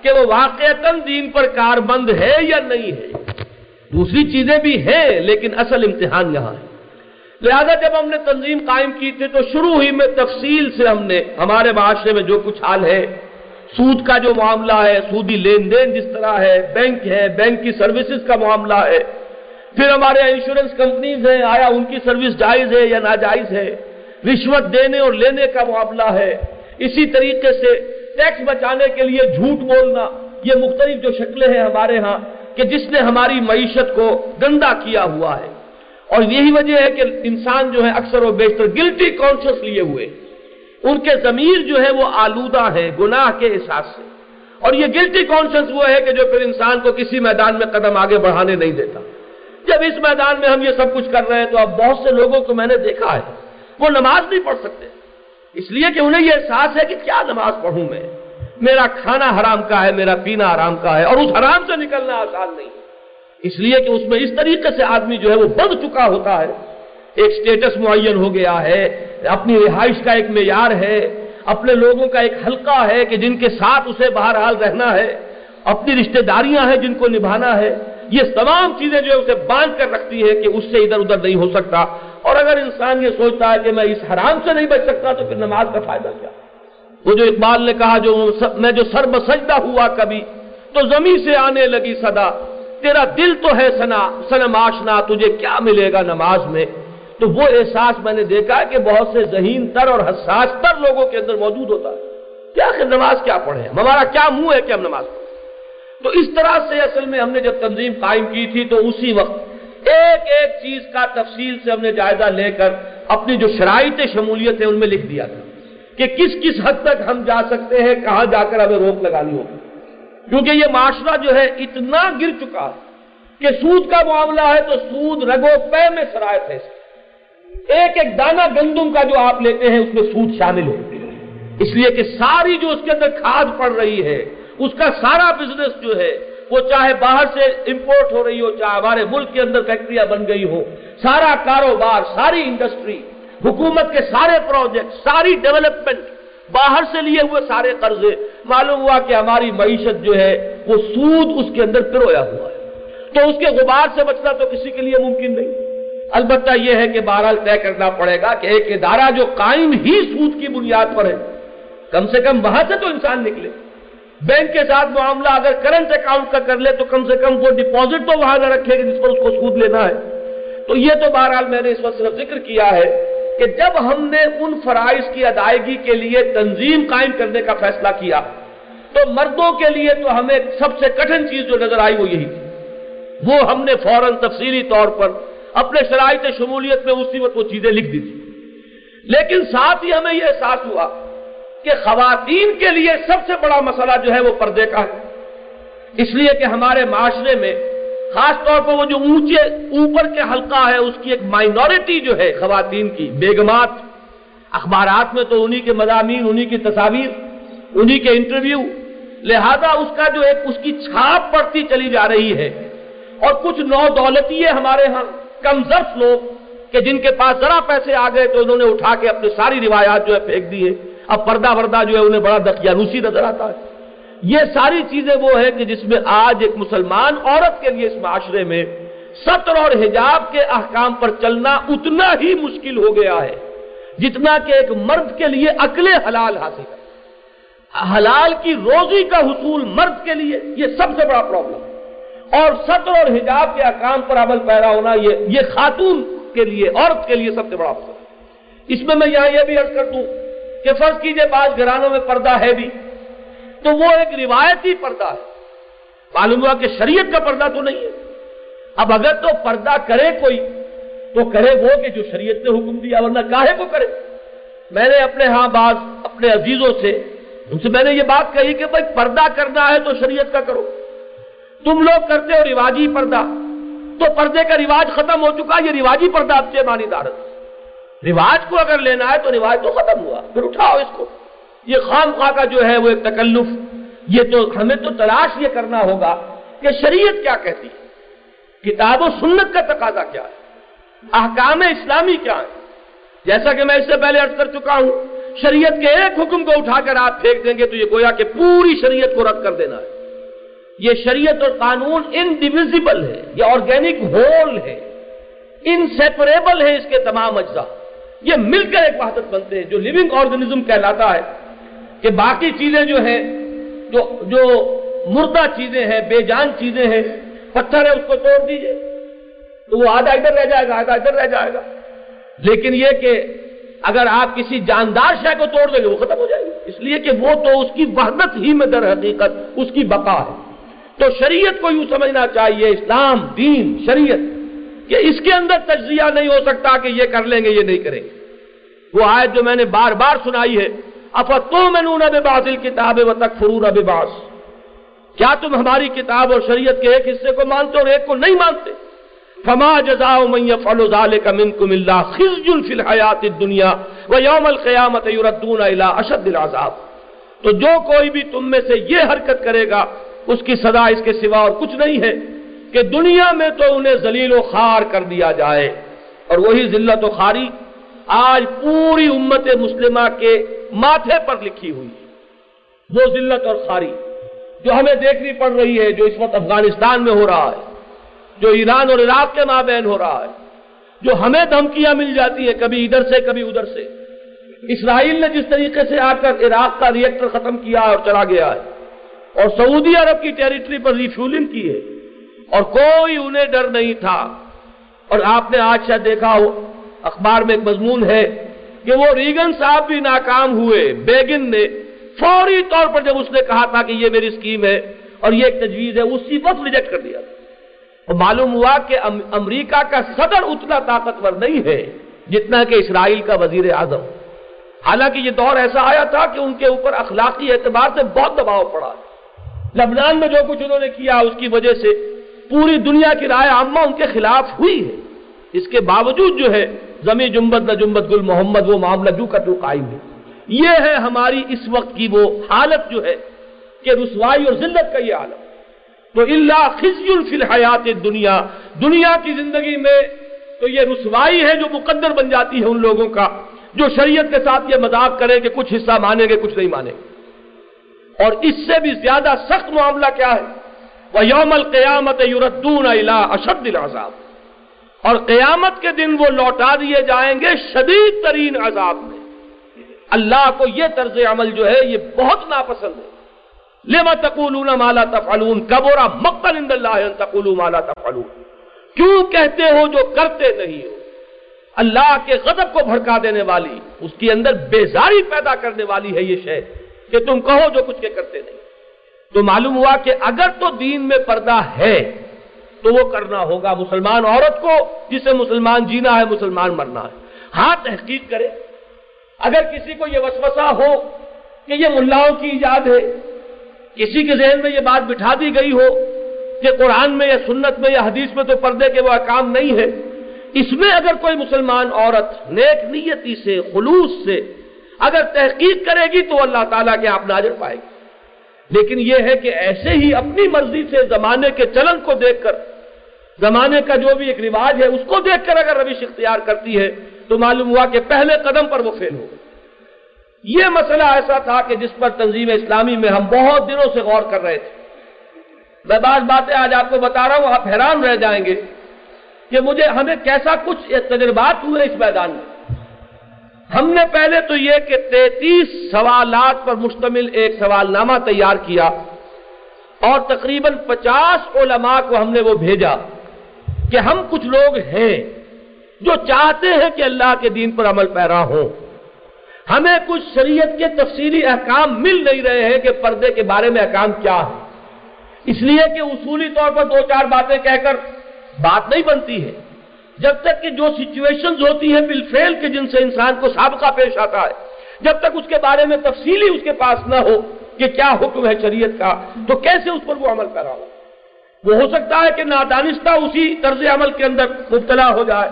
کہ وہ واقع دین پر کار بند ہے یا نہیں ہے۔ دوسری چیزیں بھی ہیں لیکن اصل امتحان یہاں ہے۔ لہذا جب ہم نے تنظیم قائم کی تھی تو شروع ہی میں تفصیل سے ہم نے ہمارے معاشرے میں جو کچھ حال ہے، سود کا جو معاملہ ہے، سودی لین دین جس طرح ہے، بینک ہے، بینک کی سروسز کا معاملہ ہے پھر ہمارے انشورنس کمپنیز ہیں، آیا ان کی سروس جائز ہے یا ناجائز ہے؟ رشوت دینے اور لینے کا معاملہ ہے۔ اسی طریقے سے ٹیکس بچانے کے لیے جھوٹ بولنا، یہ مختلف جو شکلیں ہیں ہمارے ہاں کہ جس نے ہماری معیشت کو گندا کیا ہوا ہے۔ اور یہی وجہ ہے کہ انسان جو ہے اکثر و بیشتر گلٹی کانشیس لیے ہوئے۔ ان کے ضمیر جو ہے وہ آلودہ ہے، گناہ کے احساس سے۔ اور یہ گلٹی کانشیس وہ ہے کہ جو پھر انسان کو کسی میدان میں قدم آگے بڑھانے نہیں دیتا۔ جب اس میدان میں ہم یہ سب کچھ کر رہے ہیں تو اب بہت سے لوگوں کو میں نے دیکھا ہے، وہ نماز نہیں پڑھ سکتے۔ اس لیے کہ انہیں یہ احساس ہے کہ کیا نماز پڑھوں میں؟ میرا کھانا حرام کا ہے، میرا پینا حرام کا ہے اور اس حرام سے نکلنا آسان نہیں اس لیے کہ اس میں اس طریقے سے آدمی جو ہے وہ بڑھ چکا ہوتا ہے۔ ایک سٹیٹس معین ہو گیا ہے، اپنی رہائش کا ایک معیار ہے۔ اپنے لوگوں کا ایک حلقہ ہے کہ جن کے ساتھ اسے بہرحال رہنا ہے۔ اپنی رشتہ داریاں ہیں جن کو نبھانا ہے۔ یہ تمام چیزیں جو ہے اسے باندھ کر رکھتی ہے کہ اس سے ادھر ادھر نہیں ہو سکتا۔ اور اگر انسان یہ سوچتا ہے کہ میں اس حرام سے نہیں بچ سکتا تو پھر نماز کا فائدہ کیا؟ وہ جو اقبال نے کہا جو میں جو سر بسجدہ ہوا کبھی، تو زمین سے آنے لگی صدا، تیرا دل تو ہے سنا، سنم آشنا، تجھے کیا ملے گا نماز میں؟ تو وہ احساس میں نے دیکھا کہ بہت سے ذہین تر اور حساس تر لوگوں کے اندر موجود ہوتا ہے۔ کیا کہ نماز کیا پڑھے ہمارا کیا منہ ہے کہ ہم نماز پڑھیں؟ تو اس طرح سے اصل میں ہم نے جب تنظیم قائم کی تھی تو اسی وقت ایک ایک چیز کا تفصیل سے ہم نے جائزہ لے کر اپنی جو شرائط شمولیت ہے ان میں لکھ دیا تھا کہ کس کس حد تک ہم جا سکتے ہیں، کہاں جا کر ہمیں روک لگانی ہوگی۔ کیونکہ یہ معاشرہ جو ہے اتنا گر چکا کہ سود کا معاملہ ہے تو سود رگو پے میں شرائط ہے۔ ایک ایک دانہ گندم کا جو آپ لیتے ہیں، اس میں سود شامل ہے۔ اس لیے کہ ساری جو اس کے اندر کھاد پڑ رہی ہے اس کا سارا بزنس جو ہے، وہ چاہے باہر سے امپورٹ ہو رہی ہو، چاہے ہمارے ملک کے اندر فیکٹریاں بن گئی ہو، سارا کاروبار، ساری انڈسٹری حکومت کے سارے پروجیکٹ ساری ڈیولپمنٹ باہر سے لیے ہوئے سارے قرضے، معلوم ہوا کہ ہماری معیشت جو ہے، وہ سود اس کے اندر پرویا ہوا ہے۔ تو اس کے غبار سے بچنا تو کسی کے لیے ممکن نہیں۔ البتہ یہ ہے کہ بہرحال طے کرنا پڑے گا کہ ایک ادارہ جو قائم ہی سود کی بنیاد پر ہے، کم سے کم وہاں سے تو انسان نکلے۔ بینک کے ساتھ معاملہ اگر کرنٹ اکاؤنٹ کا کر لے تو کم سے کم وہ ڈپازٹ تو وہاں نہ رکھے گا جس پر اس کو سود لینا ہے۔ تو یہ تو بہرحال میں نے اس وقت صرف ذکر کیا ہے کہ جب ہم نے ان فرائض کی ادائیگی کے لیے تنظیم قائم کرنے کا فیصلہ کیا، تو مردوں کے لیے تو ہمیں سب سے کٹھن چیز جو نظر آئی وہ یہی تھی۔ وہ ہم نے فوراً تفصیلی طور پر اپنے شرائط شمولیت میں اسی وقت وہ چیزیں لکھ دی تھی لیکن ساتھ ہی ہمیں یہ احساس ہوا کہ خواتین کے لیے سب سے بڑا مسئلہ جو ہے وہ پردے کا ہے۔ اس لیے کہ ہمارے معاشرے میں خاص طور پر وہ جو اونچے اوپر کے حلقہ ہے، اس کی ایک مائنورٹی جو ہے خواتین کی، بیگمات، اخبارات میں تو انہی کے مضامین، انہی کی تصاویر، انہی کے انٹرویو لہذا اس کا جو ایک، اس کی چھاپ پڑتی چلی جا رہی ہے۔ اور کچھ نو دولتی ہے ہمارے ہاں کمزرف لوگ کہ جن کے پاس ذرا پیسے آ گئے تو انہوں نے اٹھا کے اپنی ساری روایات جو ہے پھینک دی ہے اب پردہ وردہ جو ہے انہیں بڑا دقیانوسی نظر آتا ہے۔ یہ ساری چیزیں وہ ہے کہ جس میں آج ایک مسلمان عورت کے لیے اس معاشرے میں سطر اور حجاب کے احکام پر چلنا اتنا ہی مشکل ہو گیا ہے، جتنا کہ ایک مرد کے لیے عقل حلال حاصل ہے۔ حلال کی روزی کا حصول مرد کے لیے یہ سب سے بڑا پرابلم ہے۔ اور سطر اور حجاب کے احکام پر عمل پیدا ہونا یہ یہ خاتون کے لیے، عورت کے لیے سب سے بڑا ہے۔ اس میں میں یہاں یہ بھی عرض کر دوں کہ فرض کیجیے بعض گھرانوں میں پردہ ہے بھی، تو وہ ایک روایتی پردہ ہے۔ معلوم ہوا کہ شریعت کا پردہ تو نہیں ہے۔ اب اگر تو پردہ کرے کوئی، تو کرے وہ کہ جو شریعت نے حکم دیا، ورنہ کاہے کو کرے؟ میں نے اپنے ہاں بعض اپنے عزیزوں سے، ان سے میں نے یہ بات کہی کہ بھائی پردہ کرنا ہے تو شریعت کا کرو۔ تم لوگ کرتے ہو رواجی پردہ، تو پردے کا رواج ختم ہو چکا، یہ رواجی پردہ اب سے مانی دارت رواج کو اگر لینا ہے تو رواج تو ختم ہوا۔ پھر اٹھاؤ اس کو۔ یہ خام خواہ کا جو ہے وہ ایک تکلف۔ یہ تو ہمیں تو تلاش یہ کرنا ہوگا کہ شریعت کیا کہتی ہے۔ کتاب و سنت کا تقاضا کیا ہے۔ احکام اسلامی کیا ہے جیسا کہ میں اس سے پہلے عرض کر چکا ہوں، شریعت کے ایک حکم کو اٹھا کر آپ پھینک دیں گے تو یہ گویا کہ پوری شریعت کو رد کر دینا ہے۔ یہ شریعت اور قانون انڈیویزیبل ہے، یہ آرگینک ہول ہے۔ انسیپریبل ہے اس کے تمام اجزاء۔ یہ مل کر ایک وحدت بنتے ہیں، جو لیونگ آرگنزم کہلاتا ہے کہ باقی چیزیں جو ہیں، جو جو مردہ چیزیں ہیں، بے جان چیزیں ہیں، پتھر ہے اس کو توڑ دیجیے۔ تو وہ آدھا ادھر رہ جائے گا، آدھا ادھر رہ جائے گا۔ لیکن یہ کہ اگر آپ کسی جاندار شے کو توڑ دیں گے، وہ ختم ہو جائے گی۔ اس لیے کہ وہ تو اس کی وحدت ہی میں در حقیقت اس کی بقا ہے۔ تو شریعت کو یوں سمجھنا چاہیے، اسلام، دین، شریعت۔ کہ اس کے اندر تجزیہ نہیں ہو سکتا کہ یہ کر لیں گے، یہ نہیں کریں گے۔ وہ آیت جو میں نے بار بار سنائی ہے افتو میں نون باز کتاب و تک فرور اب کیا تم ہماری کتاب اور شریعت کے ایک حصے کو مانتے اور ایک کو نہیں مانتے؟ فما جزا من فلو ذالک منکم اللہ خزج فی الحیات الدنیا و یوم القیامت الى اشد العذاب۔ تو جو کوئی بھی تم میں سے یہ حرکت کرے گا، اس کی سزا اس کے سوا اور کچھ نہیں ہے۔ کہ دنیا میں تو انہیں ذلیل و خار کر دیا جائے۔ اور وہی ذلت و خاری آج پوری امت مسلمہ کے ماتھے پر لکھی ہوئی وہ ذلت اور خاری جو ہمیں دیکھنی پڑ رہی ہے، جو اس وقت افغانستان میں ہو رہا ہے، جو ایران اور عراق کے مابین ہو رہا ہے، جو ہمیں دھمکیاں مل جاتی ہیں کبھی ادھر سے، کبھی ادھر سے۔ اسرائیل نے جس طریقے سے آ کر عراق کا ریئیکٹر ختم کیا اور چلا گیا ہے، اور سعودی عرب کی ٹیریٹری پر ریفیولنگ کی ہے اور کوئی انہیں ڈر نہیں تھا۔ اور آپ نے آج شاید دیکھا ہو، اخبار میں ایک مضمون ہے کہ وہ ریگن صاحب بھی ناکام ہوئے بیگن نے۔ فوری طور پر جب اس نے کہا تھا کہ یہ میری اسکیم ہے اور یہ ایک تجویز ہے، اسی وقت ریجیکٹ کر دیا۔ اور معلوم ہوا کہ امریکہ کا صدر اتنا طاقتور نہیں ہے جتنا کہ اسرائیل کا وزیر اعظم۔ حالانکہ یہ دور ایسا آیا تھا کہ ان کے اوپر اخلاقی اعتبار سے بہت دباؤ پڑا۔ لبنان میں جو کچھ انہوں نے کیا، اس کی وجہ سے پوری دنیا کی رائے عامہ ان کے خلاف ہوئی ہے۔ اس کے باوجود جو ہے زمین جمبت نہ جمبت گل محمد، وہ معاملہ جو کا جو قائم ہے۔ یہ ہے ہماری اس وقت کی وہ حالت جو ہے کہ رسوائی اور ذلت کا یہ عالم۔ تو اللہ خزی الفی الحیات دنیا دنیا کی زندگی میں تو یہ رسوائی ہے جو مقدر بن جاتی ہے ان لوگوں کا، جو شریعت کے ساتھ یہ مذاق کریں کہ کچھ حصہ مانیں گے، کچھ نہیں مانیں گے۔ اور اس سے بھی زیادہ سخت معاملہ کیا ہے؟ وہ یوم القیامت یوردون الا اشد العذاب۔ اور قیامت کے دن وہ لوٹا دیے جائیں گے شدید ترین عذاب میں۔ اللہ کو یہ طرز عمل جو ہے یہ بہت ناپسند ہے۔ لما تقولون مالا تفعلون؟ کبورا مقتل عند اللہ ان تقولوا مالا تفعلون۔ کیوں کہتے ہو جو کرتے نہیں ہو؟ اللہ کے غضب کو بھڑکا دینے والی، اس کے اندر بیزاری پیدا کرنے والی ہے یہ شے کہ تم کہو جو کچھ کے کرتے نہیں۔ تو معلوم ہوا کہ اگر تو دین میں پردہ ہے تو وہ کرنا ہوگا مسلمان عورت کو جسے مسلمان جینا ہے، مسلمان مرنا ہے۔ ہاں تحقیق کرے اگر کسی کو یہ وسوسہ ہو کہ یہ ملاؤں کی ایجاد ہے، کسی کے ذہن میں یہ بات بٹھا دی گئی ہو کہ قرآن میں یا سنت میں یا حدیث میں تو پردے کے وہ احکام نہیں ہے اس میں اگر کوئی مسلمان عورت نیک نیتی سے، خلوص سے اگر تحقیق کرے گی تو اللہ تعالیٰ کے آپ ناظر پائے گی۔ لیکن یہ ہے کہ ایسے ہی اپنی مرضی سے زمانے کے چلن کو دیکھ کر، زمانے کا جو بھی ایک رواج ہے، اس کو دیکھ کر اگر روش اختیار کرتی ہے، تو معلوم ہوا کہ پہلے قدم پر وہ فیل ہو یہ مسئلہ ایسا تھا کہ جس پر تنظیم اسلامی میں ہم بہت دنوں سے غور کر رہے تھے۔ میں بعض باتیں آج آپ کو بتا رہا ہوں، آپ حیران رہ جائیں گے کہ مجھے، ہمیں کیسا کچھ تجربات ہوئے اس میدان میں۔ ہم نے پہلے تو یہ کہ تینتیس سوالات پر مشتمل ایک سوال نامہ تیار کیا اور تقریباً پچاس علماء کو ہم نے وہ بھیجا کہ ہم کچھ لوگ ہیں جو چاہتے ہیں کہ اللہ کے دین پر عمل پیرا ہو ہمیں کچھ شریعت کے تفصیلی احکام مل نہیں رہے ہیں کہ پردے کے بارے میں احکام کیا ہے اس لیے کہ اصولی طور پر دو چار باتیں کہہ کر بات نہیں بنتی ہے۔ جب تک کہ جو سچویشن ہوتی ہیں بالفعل کے جن سے انسان کو سابقہ پیش آتا ہے، جب تک اس کے بارے میں تفصیلی اس کے پاس نہ ہو کہ کیا حکم ہے شریعت کا، تو کیسے اس پر وہ عمل کرا ہو؟ وہ ہو سکتا ہے کہ نادانستہ اسی طرز عمل کے اندر مبتلا ہو جائے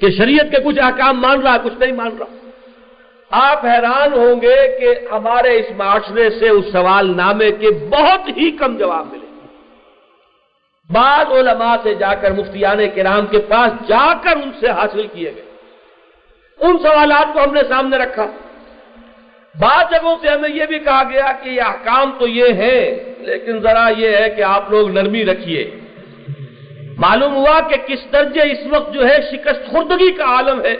کہ شریعت کے کچھ احکام مان رہا کچھ نہیں مان رہا۔ آپ حیران ہوں گے کہ ہمارے اس معاشرے سے اس سوال نامے کے بہت ہی کم جواب ملے۔ بعض علماء سے جا کر مفتیان کرام کے پاس جا کر ان سے حاصل کیے گئے۔ ان سوالات کو ہم نے سامنے رکھا۔ بعض جگہوں سے ہمیں یہ بھی کہا گیا کہ یہ احکام تو یہ ہے لیکن ذرا یہ ہے کہ آپ لوگ نرمی رکھیے۔ معلوم ہوا کہ کس درجے اس وقت جو ہے شکست خوردگی کا عالم ہے،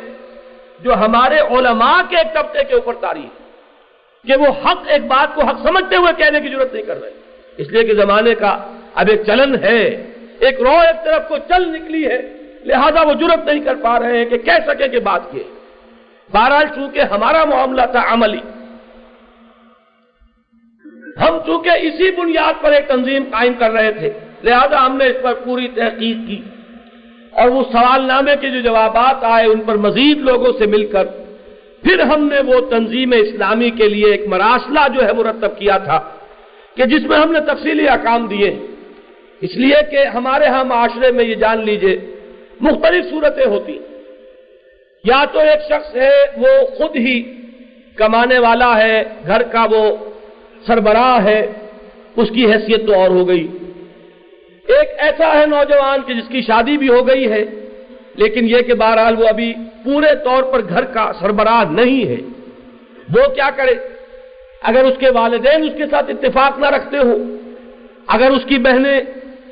جو ہمارے علماء کے ایک طبقے کے اوپر تاریخ کہ وہ حق، ایک بات کو حق سمجھتے ہوئے کہنے کی ضرورت نہیں کر رہے۔ اس لیے کہ زمانے کا اب ایک چلن ہے، ایک رو ایک طرف کو چل نکلی ہے، لہذا وہ جرت نہیں کر پا رہے ہیں کہ کہہ سکے کہ بات کی بہرحال چونکہ ہمارا معاملہ تھا عملی، ہم چونکہ اسی بنیاد پر ایک تنظیم قائم کر رہے تھے، لہذا ہم نے اس پر پوری تحقیق کی۔ اور وہ سوال نامے کے جو جوابات آئے، ان پر مزید لوگوں سے مل کر پھر ہم نے وہ تنظیم اسلامی کے لیے ایک مراسلہ جو ہے مرتب کیا تھا۔ کہ جس میں ہم نے تفصیلی احکام دیے۔ اس لیے کہ ہمارے ہاں معاشرے میں یہ جان لیجیے، مختلف صورتیں ہوتی یا تو ایک شخص ہے، وہ خود ہی کمانے والا ہے، گھر کا وہ سربراہ ہے، اس کی حیثیت تو اور ہو گئی۔ ایک ایسا ہے نوجوان کہ جس کی شادی بھی ہو گئی ہے، لیکن یہ کہ بہرحال وہ ابھی پورے طور پر گھر کا سربراہ نہیں ہے۔ وہ کیا کرے؟ اگر اس کے والدین اس کے ساتھ اتفاق نہ رکھتے ہو اگر اس کی بہنیں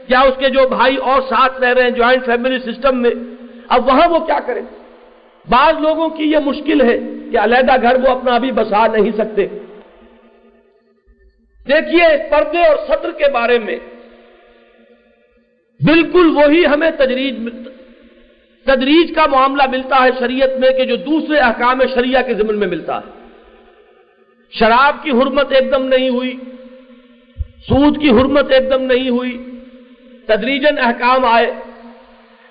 یا اس کے جو بھائی اور ساتھ رہ رہے ہیں جوائنٹ فیملی سسٹم میں، اب وہاں وہ کیا کرے بعض لوگوں کی یہ مشکل ہے کہ علیحدہ گھر وہ اپنا ابھی بسا نہیں سکتے۔ دیکھیے، پردے اور سطر کے بارے میں بالکل وہی ہمیں تجریج تدریج کا معاملہ ملتا ہے شریعت میں کہ جو دوسرے احکام شریعہ کے ضمن میں ملتا ہے۔ شراب کی حرمت ایک دم نہیں ہوئی، سود کی حرمت ایک دم نہیں ہوئی تدریجن احکام آئے۔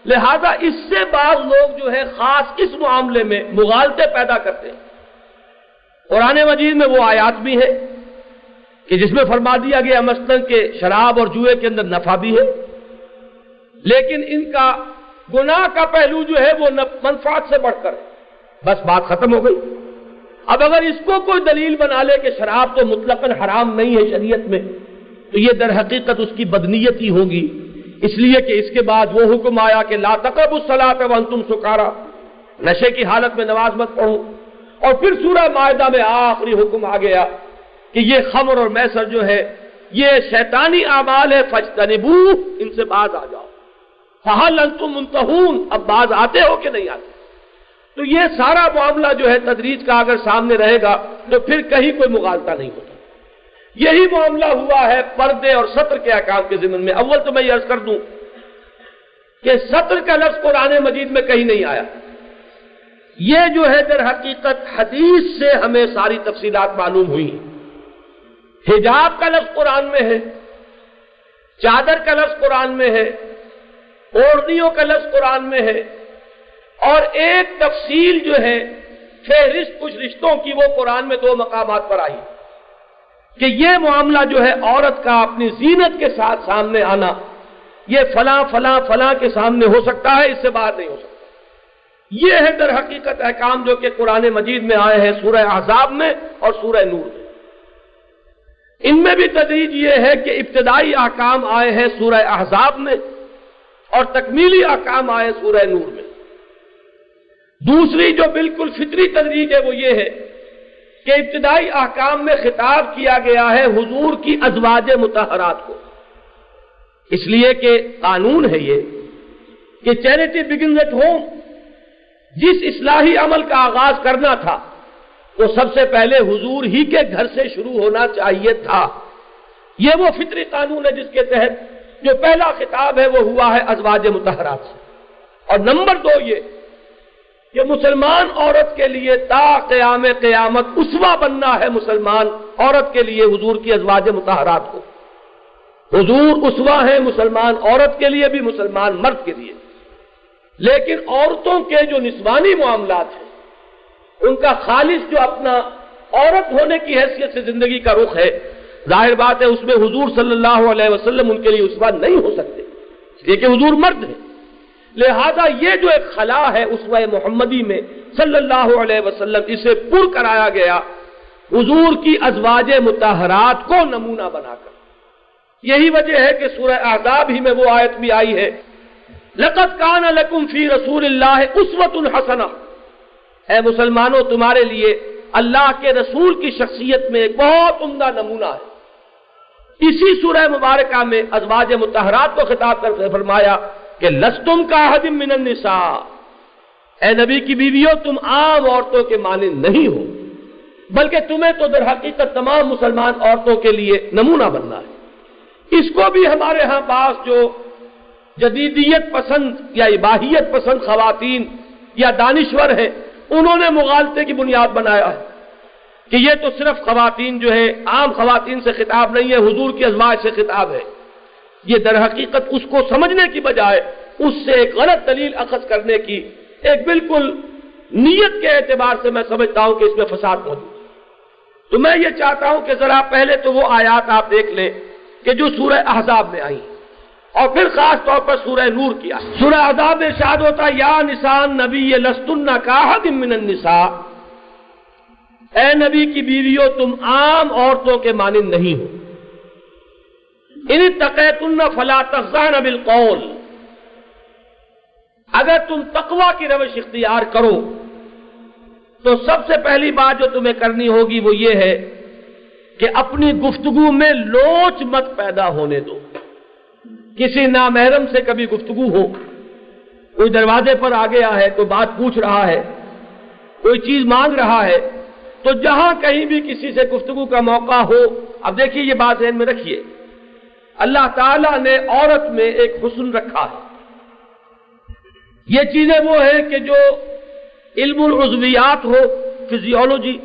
لہذا اس سے بعض لوگ جو ہے خاص اس معاملے میں مغالطے پیدا کرتے ہیں۔ قرآن مجید میں وہ آیات بھی ہے کہ جس میں فرما دیا گیا مثلاً کہ شراب اور جوئے کے اندر نفع بھی ہے، لیکن ان کا گناہ کا پہلو جو ہے وہ منفاط سے بڑھ کر بس بات ختم ہو گئی۔ اب اگر اس کو کوئی دلیل بنا لے کہ شراب تو مطلق حرام نہیں ہے شریعت میں، تو یہ در حقیقت اس کی بدنیت ہی ہوگی۔ اس لیے کہ اس کے بعد وہ حکم آیا کہ لا تقرب الصلاۃ وانتم سکارا۔ نشے کی حالت میں نماز مت پڑھو۔ اور پھر سورہ معاہدہ میں آخری حکم آ گیا کہ یہ خمر اور میسر جو ہے، یہ شیطانی اعمال ہے فجتنبو ان سے باز آ جاؤ۔ فہل انتم منتہون اب باز آتے ہو کہ نہیں آتے؟ تو یہ سارا معاملہ جو ہے تدریج کا اگر سامنے رہے گا تو پھر کہیں کوئی مغالطہ نہیں ہوتا۔ یہی معاملہ ہوا ہے پردے اور سطر کے احکام کے ذمن میں۔ اول تو میں یہ عرض کر دوں کہ سطر کا لفظ قرآن مجید میں کہیں نہیں آیا۔ یہ جو ہے در حقیقت حدیث سے ہمیں ساری تفصیلات معلوم ہوئی حجاب کا لفظ قرآن میں ہے، چادر کا لفظ قرآن میں ہے، اوڑھنیوں کا لفظ قرآن میں ہے۔ اور ایک تفصیل جو ہے، فہرست کچھ رشتوں کی وہ قرآن میں دو مقامات پر آئی۔ کہ یہ معاملہ جو ہے، عورت کا اپنی زینت کے ساتھ سامنے آنا، یہ فلاں فلاں فلاں کے سامنے ہو سکتا ہے، اس سے باہر نہیں ہو سکتا۔ یہ ہے در حقیقت احکام جو کہ قرآن مجید میں آئے ہیں، سورہ احزاب میں اور سورہ نور میں۔ ان میں بھی تدریج یہ ہے کہ ابتدائی احکام آئے ہیں سورہ احزاب میں اور تکمیلی احکام آئے سورہ نور میں۔ دوسری جو بالکل فطری تدریج ہے وہ یہ ہے کہ ابتدائی احکام میں خطاب کیا گیا ہے حضور کی ازواج متحرات کو۔ اس لیے کہ قانون ہے یہ کہ چیریٹی بگنز ایٹ ہوم، جس اصلاحی عمل کا آغاز کرنا تھا، وہ سب سے پہلے حضور ہی کے گھر سے شروع ہونا چاہیے تھا۔ یہ وہ فطری قانون ہے جس کے تحت جو پہلا خطاب ہے، وہ ہوا ہے ازواج متحرات سے۔ اور نمبر دو یہ کہ مسلمان عورت کے لیے تا قیام قیامت اسوا بننا ہے مسلمان عورت کے لیے حضور کی ازواج متحرات کو۔ حضور اسوا ہے مسلمان عورت کے لیے بھی، مسلمان مرد کے لیے۔ لیکن عورتوں کے جو نسوانی معاملات ہیں، ان کا خالص جو اپنا عورت ہونے کی حیثیت سے زندگی کا رخ ہے، ظاہر بات ہے اس میں حضور صلی اللہ علیہ وسلم ان کے لیے اسوا نہیں ہو سکتے۔ لیکن حضور مرد ہے لہذا یہ جو ایک خلا ہے اس محمدی میں صلی اللہ علیہ وسلم، اسے پر کرایا گیا، حضور کی ازواج متحرات کو نمونہ بنا کر۔ یہی وجہ ہے کہ سورہ آداب ہی میں وہ آیت بھی آئی ہے۔ لقت کان لکم فی رسول اللہ اسوت الحسن اے مسلمانوں، تمہارے لیے اللہ کے رسول کی شخصیت میں ایک بہت عمدہ نمونہ ہے۔ اسی سورہ مبارکہ میں ازواج متحرات کو خطاب کر فرمایا کہ لستم کا حدم من النساء۔ اے نبی کی بیویوں، تم عام عورتوں کے مانند نہیں ہو، بلکہ تمہیں تو در حقیقت تمام مسلمان عورتوں کے لیے نمونہ بننا ہے۔ اس کو بھی ہمارے ہاں پاس جو جدیدیت پسند یا اباہیت پسند خواتین یا دانشور ہیں، انہوں نے مغالطے کی بنیاد بنایا ہے کہ یہ تو صرف خواتین جو ہے عام خواتین سے خطاب نہیں ہے، حضور کی ازواج سے خطاب ہے۔ یہ در حقیقت اس کو سمجھنے کی بجائے اس سے ایک غلط دلیل اخذ کرنے کی ایک بالکل نیت کے اعتبار سے میں سمجھتا ہوں کہ اس میں فساد موجود تو میں یہ چاہتا ہوں کہ ذرا پہلے تو وہ آیات آپ دیکھ لیں کہ جو سورہ احزاب میں آئی اور پھر خاص طور پر سورہ نور کیا سورہ احزاب میں شاد ہوتا یا نسان نبی یہ لستن کا من النساء۔ اے نبی کی بیویوں، تم عام عورتوں کے مانند نہیں ہو۔ ان تقیت فلا تخزان بالقول۔ اگر تم تقوا کی روش اختیار کرو، تو سب سے پہلی بات جو تمہیں کرنی ہوگی وہ یہ ہے کہ اپنی گفتگو میں لوچ مت پیدا ہونے دو۔ کسی نامحرم سے کبھی گفتگو ہو، کوئی دروازے پر آ گیا ہے، کوئی بات پوچھ رہا ہے، کوئی چیز مانگ رہا ہے، تو جہاں کہیں بھی کسی سے گفتگو کا موقع ہو، اب دیکھیے یہ بات ذہن میں رکھیے۔ اللہ تعالیٰ نے عورت میں ایک حسن رکھا ہے۔ یہ چیزیں وہ ہیں کہ جو علم العضویات ہو فزیولوجی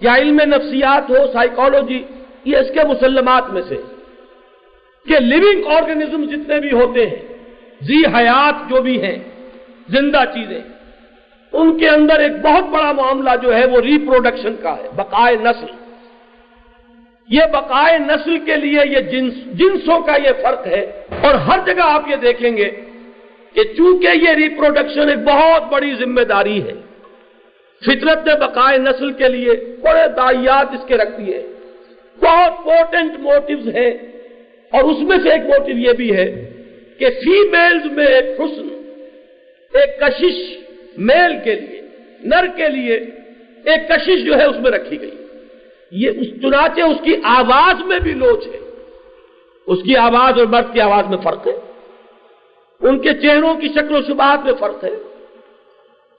یا علم نفسیات ہو سائیکالوجی یہ اس کے مسلمات میں سے۔ کہ لیونگ آرگنزم جتنے بھی ہوتے ہیں، زی حیات جو بھی ہیں، زندہ چیزیں، ان کے اندر ایک بہت بڑا معاملہ جو ہے وہ ریپروڈکشن کا ہے، بقائے نسل۔ یہ بقائے نسل کے لیے یہ جنس جنسوں کا یہ فرق ہے۔ اور ہر جگہ آپ یہ دیکھیں گے کہ چونکہ یہ ریپروڈکشن ایک بہت بڑی ذمہ داری ہے، فطرت نے بقائے نسل کے لیے بڑے دائیات اس کے رکھتی ہے۔ بہت پورٹنٹ موٹیوز ہیں۔ اور اس میں سے ایک موٹیو یہ بھی ہے کہ فیمیلز میں ایک حسن، ایک کشش میل کے لیے، نر کے لیے ایک کشش جو ہے اس میں رکھی گئی۔ یہ اس چنانچہ اس کی آواز میں بھی لوچ ہے۔ اس کی آواز اور مرد کی آواز میں فرق ہے۔ ان کے چہروں کی شکل و شبات میں فرق ہے۔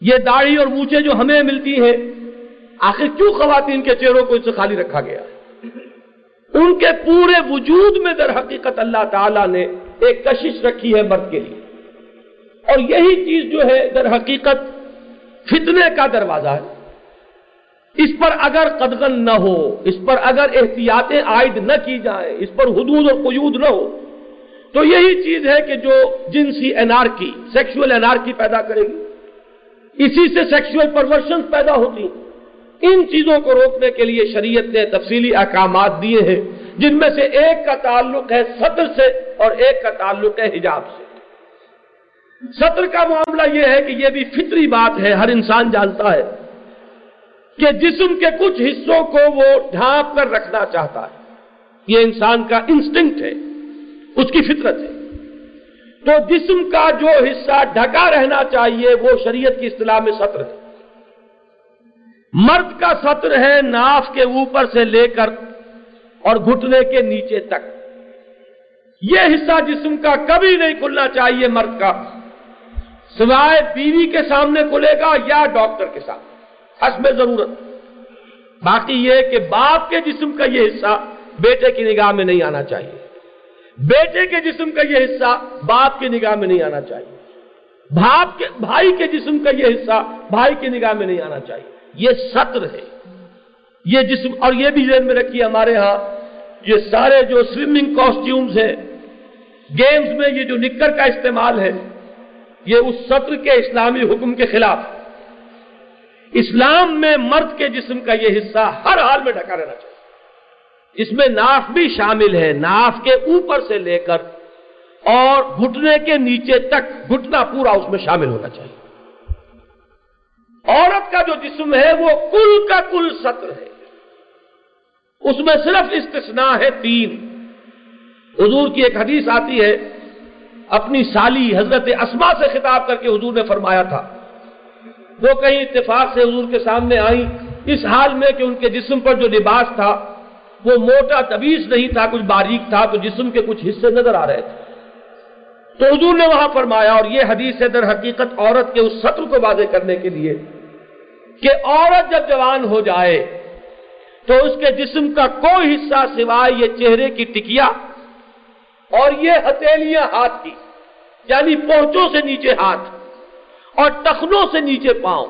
یہ داڑھی اور مونچے جو ہمیں ملتی ہیں، آخر کیوں خواتین کے چہروں کو اس سے خالی رکھا گیا ہے؟ ان کے پورے وجود میں در حقیقت اللہ تعالی نے ایک کشش رکھی ہے مرد کے لیے۔ اور یہی چیز جو ہے، در حقیقت فتنے کا دروازہ ہے۔ اس پر اگر قدغن نہ ہو، اس پر اگر احتیاطیں عائد نہ کی جائیں، اس پر حدود اور قیود نہ ہو، تو یہی چیز ہے کہ جو جنسی انارکی سیکشول انارکی پیدا کرے گی۔ اسی سے سیکشول پرورشن پیدا ہوتی ان چیزوں کو روکنے کے لیے شریعت نے تفصیلی احکامات دیے ہیں، جن میں سے ایک کا تعلق ہے سطر سے اور ایک کا تعلق ہے حجاب سے۔ سطر کا معاملہ یہ ہے کہ یہ بھی فطری بات ہے، ہر انسان جانتا ہے۔ کہ جسم کے کچھ حصوں کو وہ ڈھانپ کر رکھنا چاہتا ہے۔ یہ انسان کا انسٹنکٹ ہے، اس کی فطرت ہے۔ تو جسم کا جو حصہ ڈھکا رہنا چاہیے، وہ شریعت کی اصطلاح میں سطر ہے۔ مرد کا سطر ہے ناف کے اوپر سے لے کر اور گھٹنے کے نیچے تک۔ یہ حصہ جسم کا کبھی نہیں کھلنا چاہیے مرد کا۔ سوائے بیوی کے سامنے کھلے گا یا ڈاکٹر کے سامنے۔ حسب ضرورت۔ باقی یہ کہ باپ کے جسم کا یہ حصہ بیٹے کی نگاہ میں نہیں آنا چاہیے۔ بیٹے کے جسم کا یہ حصہ باپ کی نگاہ میں نہیں آنا چاہیے۔ باپ کے بھائی کے جسم کا یہ حصہ بھائی کی نگاہ میں نہیں آنا چاہیے۔ یہ سطر ہے۔ یہ جسم اور یہ بھی ذہن میں رکھیے ہمارے ہاں یہ سارے جو سوئمنگ کاسٹیومز ہیں گیمز میں یہ جو نکر کا استعمال ہے، یہ اس سطر کے اسلامی حکم کے خلاف۔ اسلام میں مرد کے جسم کا یہ حصہ ہر حال میں ڈھکا رہنا چاہیے۔ اس میں ناف بھی شامل ہے، ناف کے اوپر سے لے کر اور گھٹنے کے نیچے تک گھٹنا پورا اس میں شامل ہونا چاہیے۔ عورت کا جو جسم ہے وہ کل کا کل سطر ہے۔ اس میں صرف استثناء ہے تین۔ حضور کی ایک حدیث آتی ہے، اپنی سالی حضرت اسما سے خطاب کر کے حضور نے فرمایا تھا وہ کہیں اتفاق سے حضور کے سامنے آئی اس حال میں کہ ان کے جسم پر جو لباس تھا، وہ موٹا طبیز نہیں تھا، کچھ باریک تھا، تو جسم کے کچھ حصے نظر آ رہے تھے۔ تو حضور نے وہاں فرمایا، اور یہ حدیث ہے، در حقیقت عورت کے اس سطر کو واضح کرنے کے لیے کہ عورت جب جوان ہو جائے، تو اس کے جسم کا کوئی حصہ سوائے یہ چہرے کی ٹکیا اور یہ ہتھیلیاں ہاتھ کی یعنی پہنچوں سے نیچے ہاتھ۔ اور ٹخنوں سے نیچے پاؤں۔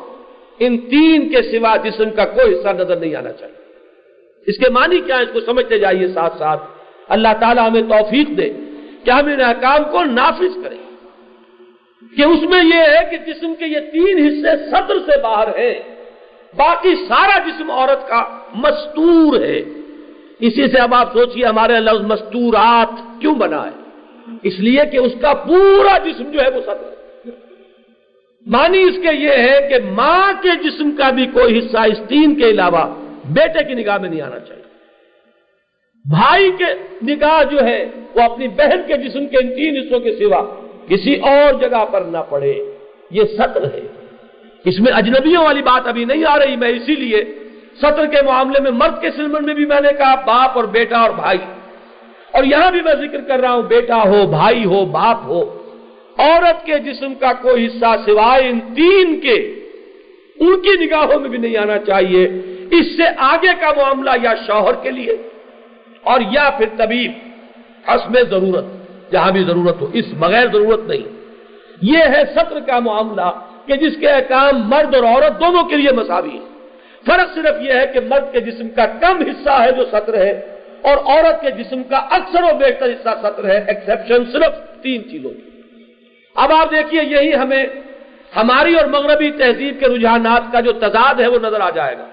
ان تین کے سوا جسم کا کوئی حصہ نظر نہیں آنا چاہیے۔ اس کے معنی کیا ہے؟ اس کو سمجھتے جائیے ساتھ ساتھ۔ اللہ تعالیٰ ہمیں توفیق دے کہ ہم ان احکام کو نافذ کریں۔ کہ اس میں یہ ہے کہ جسم کے یہ تین حصے صدر سے باہر ہیں۔ باقی سارا جسم عورت کا مستور ہے۔ اسی سے اب آپ سوچئے ہمارے لفظ مستورات کیوں بنا ہے اس لیے کہ اس کا پورا جسم جو ہے وہ صدر ہے۔ معنی اس کے یہ ہے کہ ماں کے جسم کا بھی کوئی حصہ اس تین کے علاوہ بیٹے کی نگاہ میں نہیں آنا چاہیے۔ بھائی کے نگاہ جو ہے وہ اپنی بہن کے جسم کے ان تین حصوں کے سوا کسی اور جگہ پر نہ پڑے۔ یہ سطر ہے۔ اس میں اجنبیوں والی بات ابھی نہیں آ رہی، میں اسی لیے سطر کے معاملے میں مرد کے سلمن میں بھی میں نے کہا باپ اور بیٹا اور بھائی۔ اور یہاں بھی میں ذکر کر رہا ہوں، بیٹا ہو، بھائی ہو، باپ ہو۔ عورت کے جسم کا کوئی حصہ سوائے ان تین کے، ان کی نگاہوں میں بھی نہیں آنا چاہیے۔ اس سے آگے کا معاملہ یا شوہر کے لیے اور یا پھر طبیب حسب ضرورت، جہاں بھی ضرورت ہو، اس بغیر ضرورت نہیں۔ یہ ہے سطر کا معاملہ کہ جس کے احکام مرد اور عورت دونوں کے لیے مساوی ہے فرق صرف یہ ہے کہ مرد کے جسم کا کم حصہ ہے جو سطر ہے اور عورت کے جسم کا اکثر و بیشتر حصہ سطر ہے۔ ایکسپشن صرف تین چیزوں کی اب آپ دیکھیے یہی ہمیں ہماری اور مغربی تہذیب کے رجحانات کا جو تضاد ہے وہ نظر آ جائے گا۔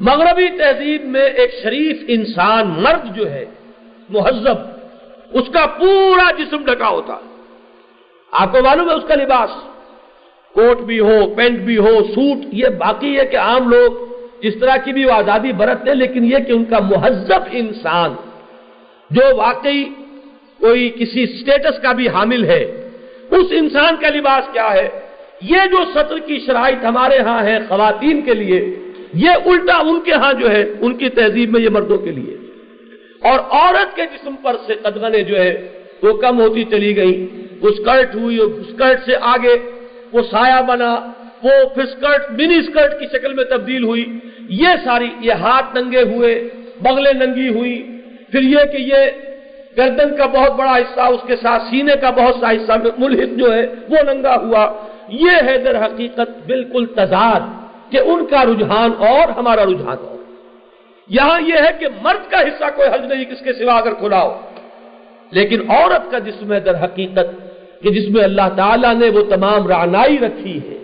مغربی تہذیب میں ایک شریف انسان مرد جو ہے، مہذب، اس کا پورا جسم ڈکا ہوتا ہے۔ آپ کو معلوم ہے اس کا لباس، کوٹ بھی ہو، پینٹ بھی ہو، سوٹ، یہ باقی ہے کہ عام لوگ جس طرح کی بھی وہ آزادی برتتے لیکن یہ کہ ان کا مہذب انسان جو واقعی کوئی کسی سٹیٹس کا بھی حامل ہے۔ اس انسان کا لباس کیا ہے؟ یہ جو سطر کی شرائط ہمارے ہاں ہے خواتین کے لیے، یہ الٹا ان کے ہاں جو ہے، ان کی تہذیب میں یہ مردوں کے لیے۔ اور عورت کے جسم پر سے قدغنے جو ہے وہ کم ہوتی چلی گئی وہ اسکرٹ ہوئی اسکرٹ سے آگے، وہ سایہ بنا، وہ پھر اسکرٹ منی اسکرٹ کی شکل میں تبدیل ہوئی۔ یہ ساری، یہ ہاتھ ننگے ہوئے بغلیں ننگی ہوئی۔ پھر یہ کہ یہ گردن کا بہت بڑا حصہ، اس کے ساتھ سینے کا بہت سا حصہ، ملحد جو ہے، وہ ننگا ہوا۔ یہ ہے در حقیقت بالکل تضاد کہ ان کا رجحان اور، ہمارا رجحان اور۔ یہاں یہ ہے کہ مرد کا حصہ کوئی حج نہیں، کس کے سوا اگر کھلا ہو لیکن عورت کا جسم ہے در حقیقت کہ جس میں اللہ تعالیٰ نے وہ تمام رعنائی رکھی ہے،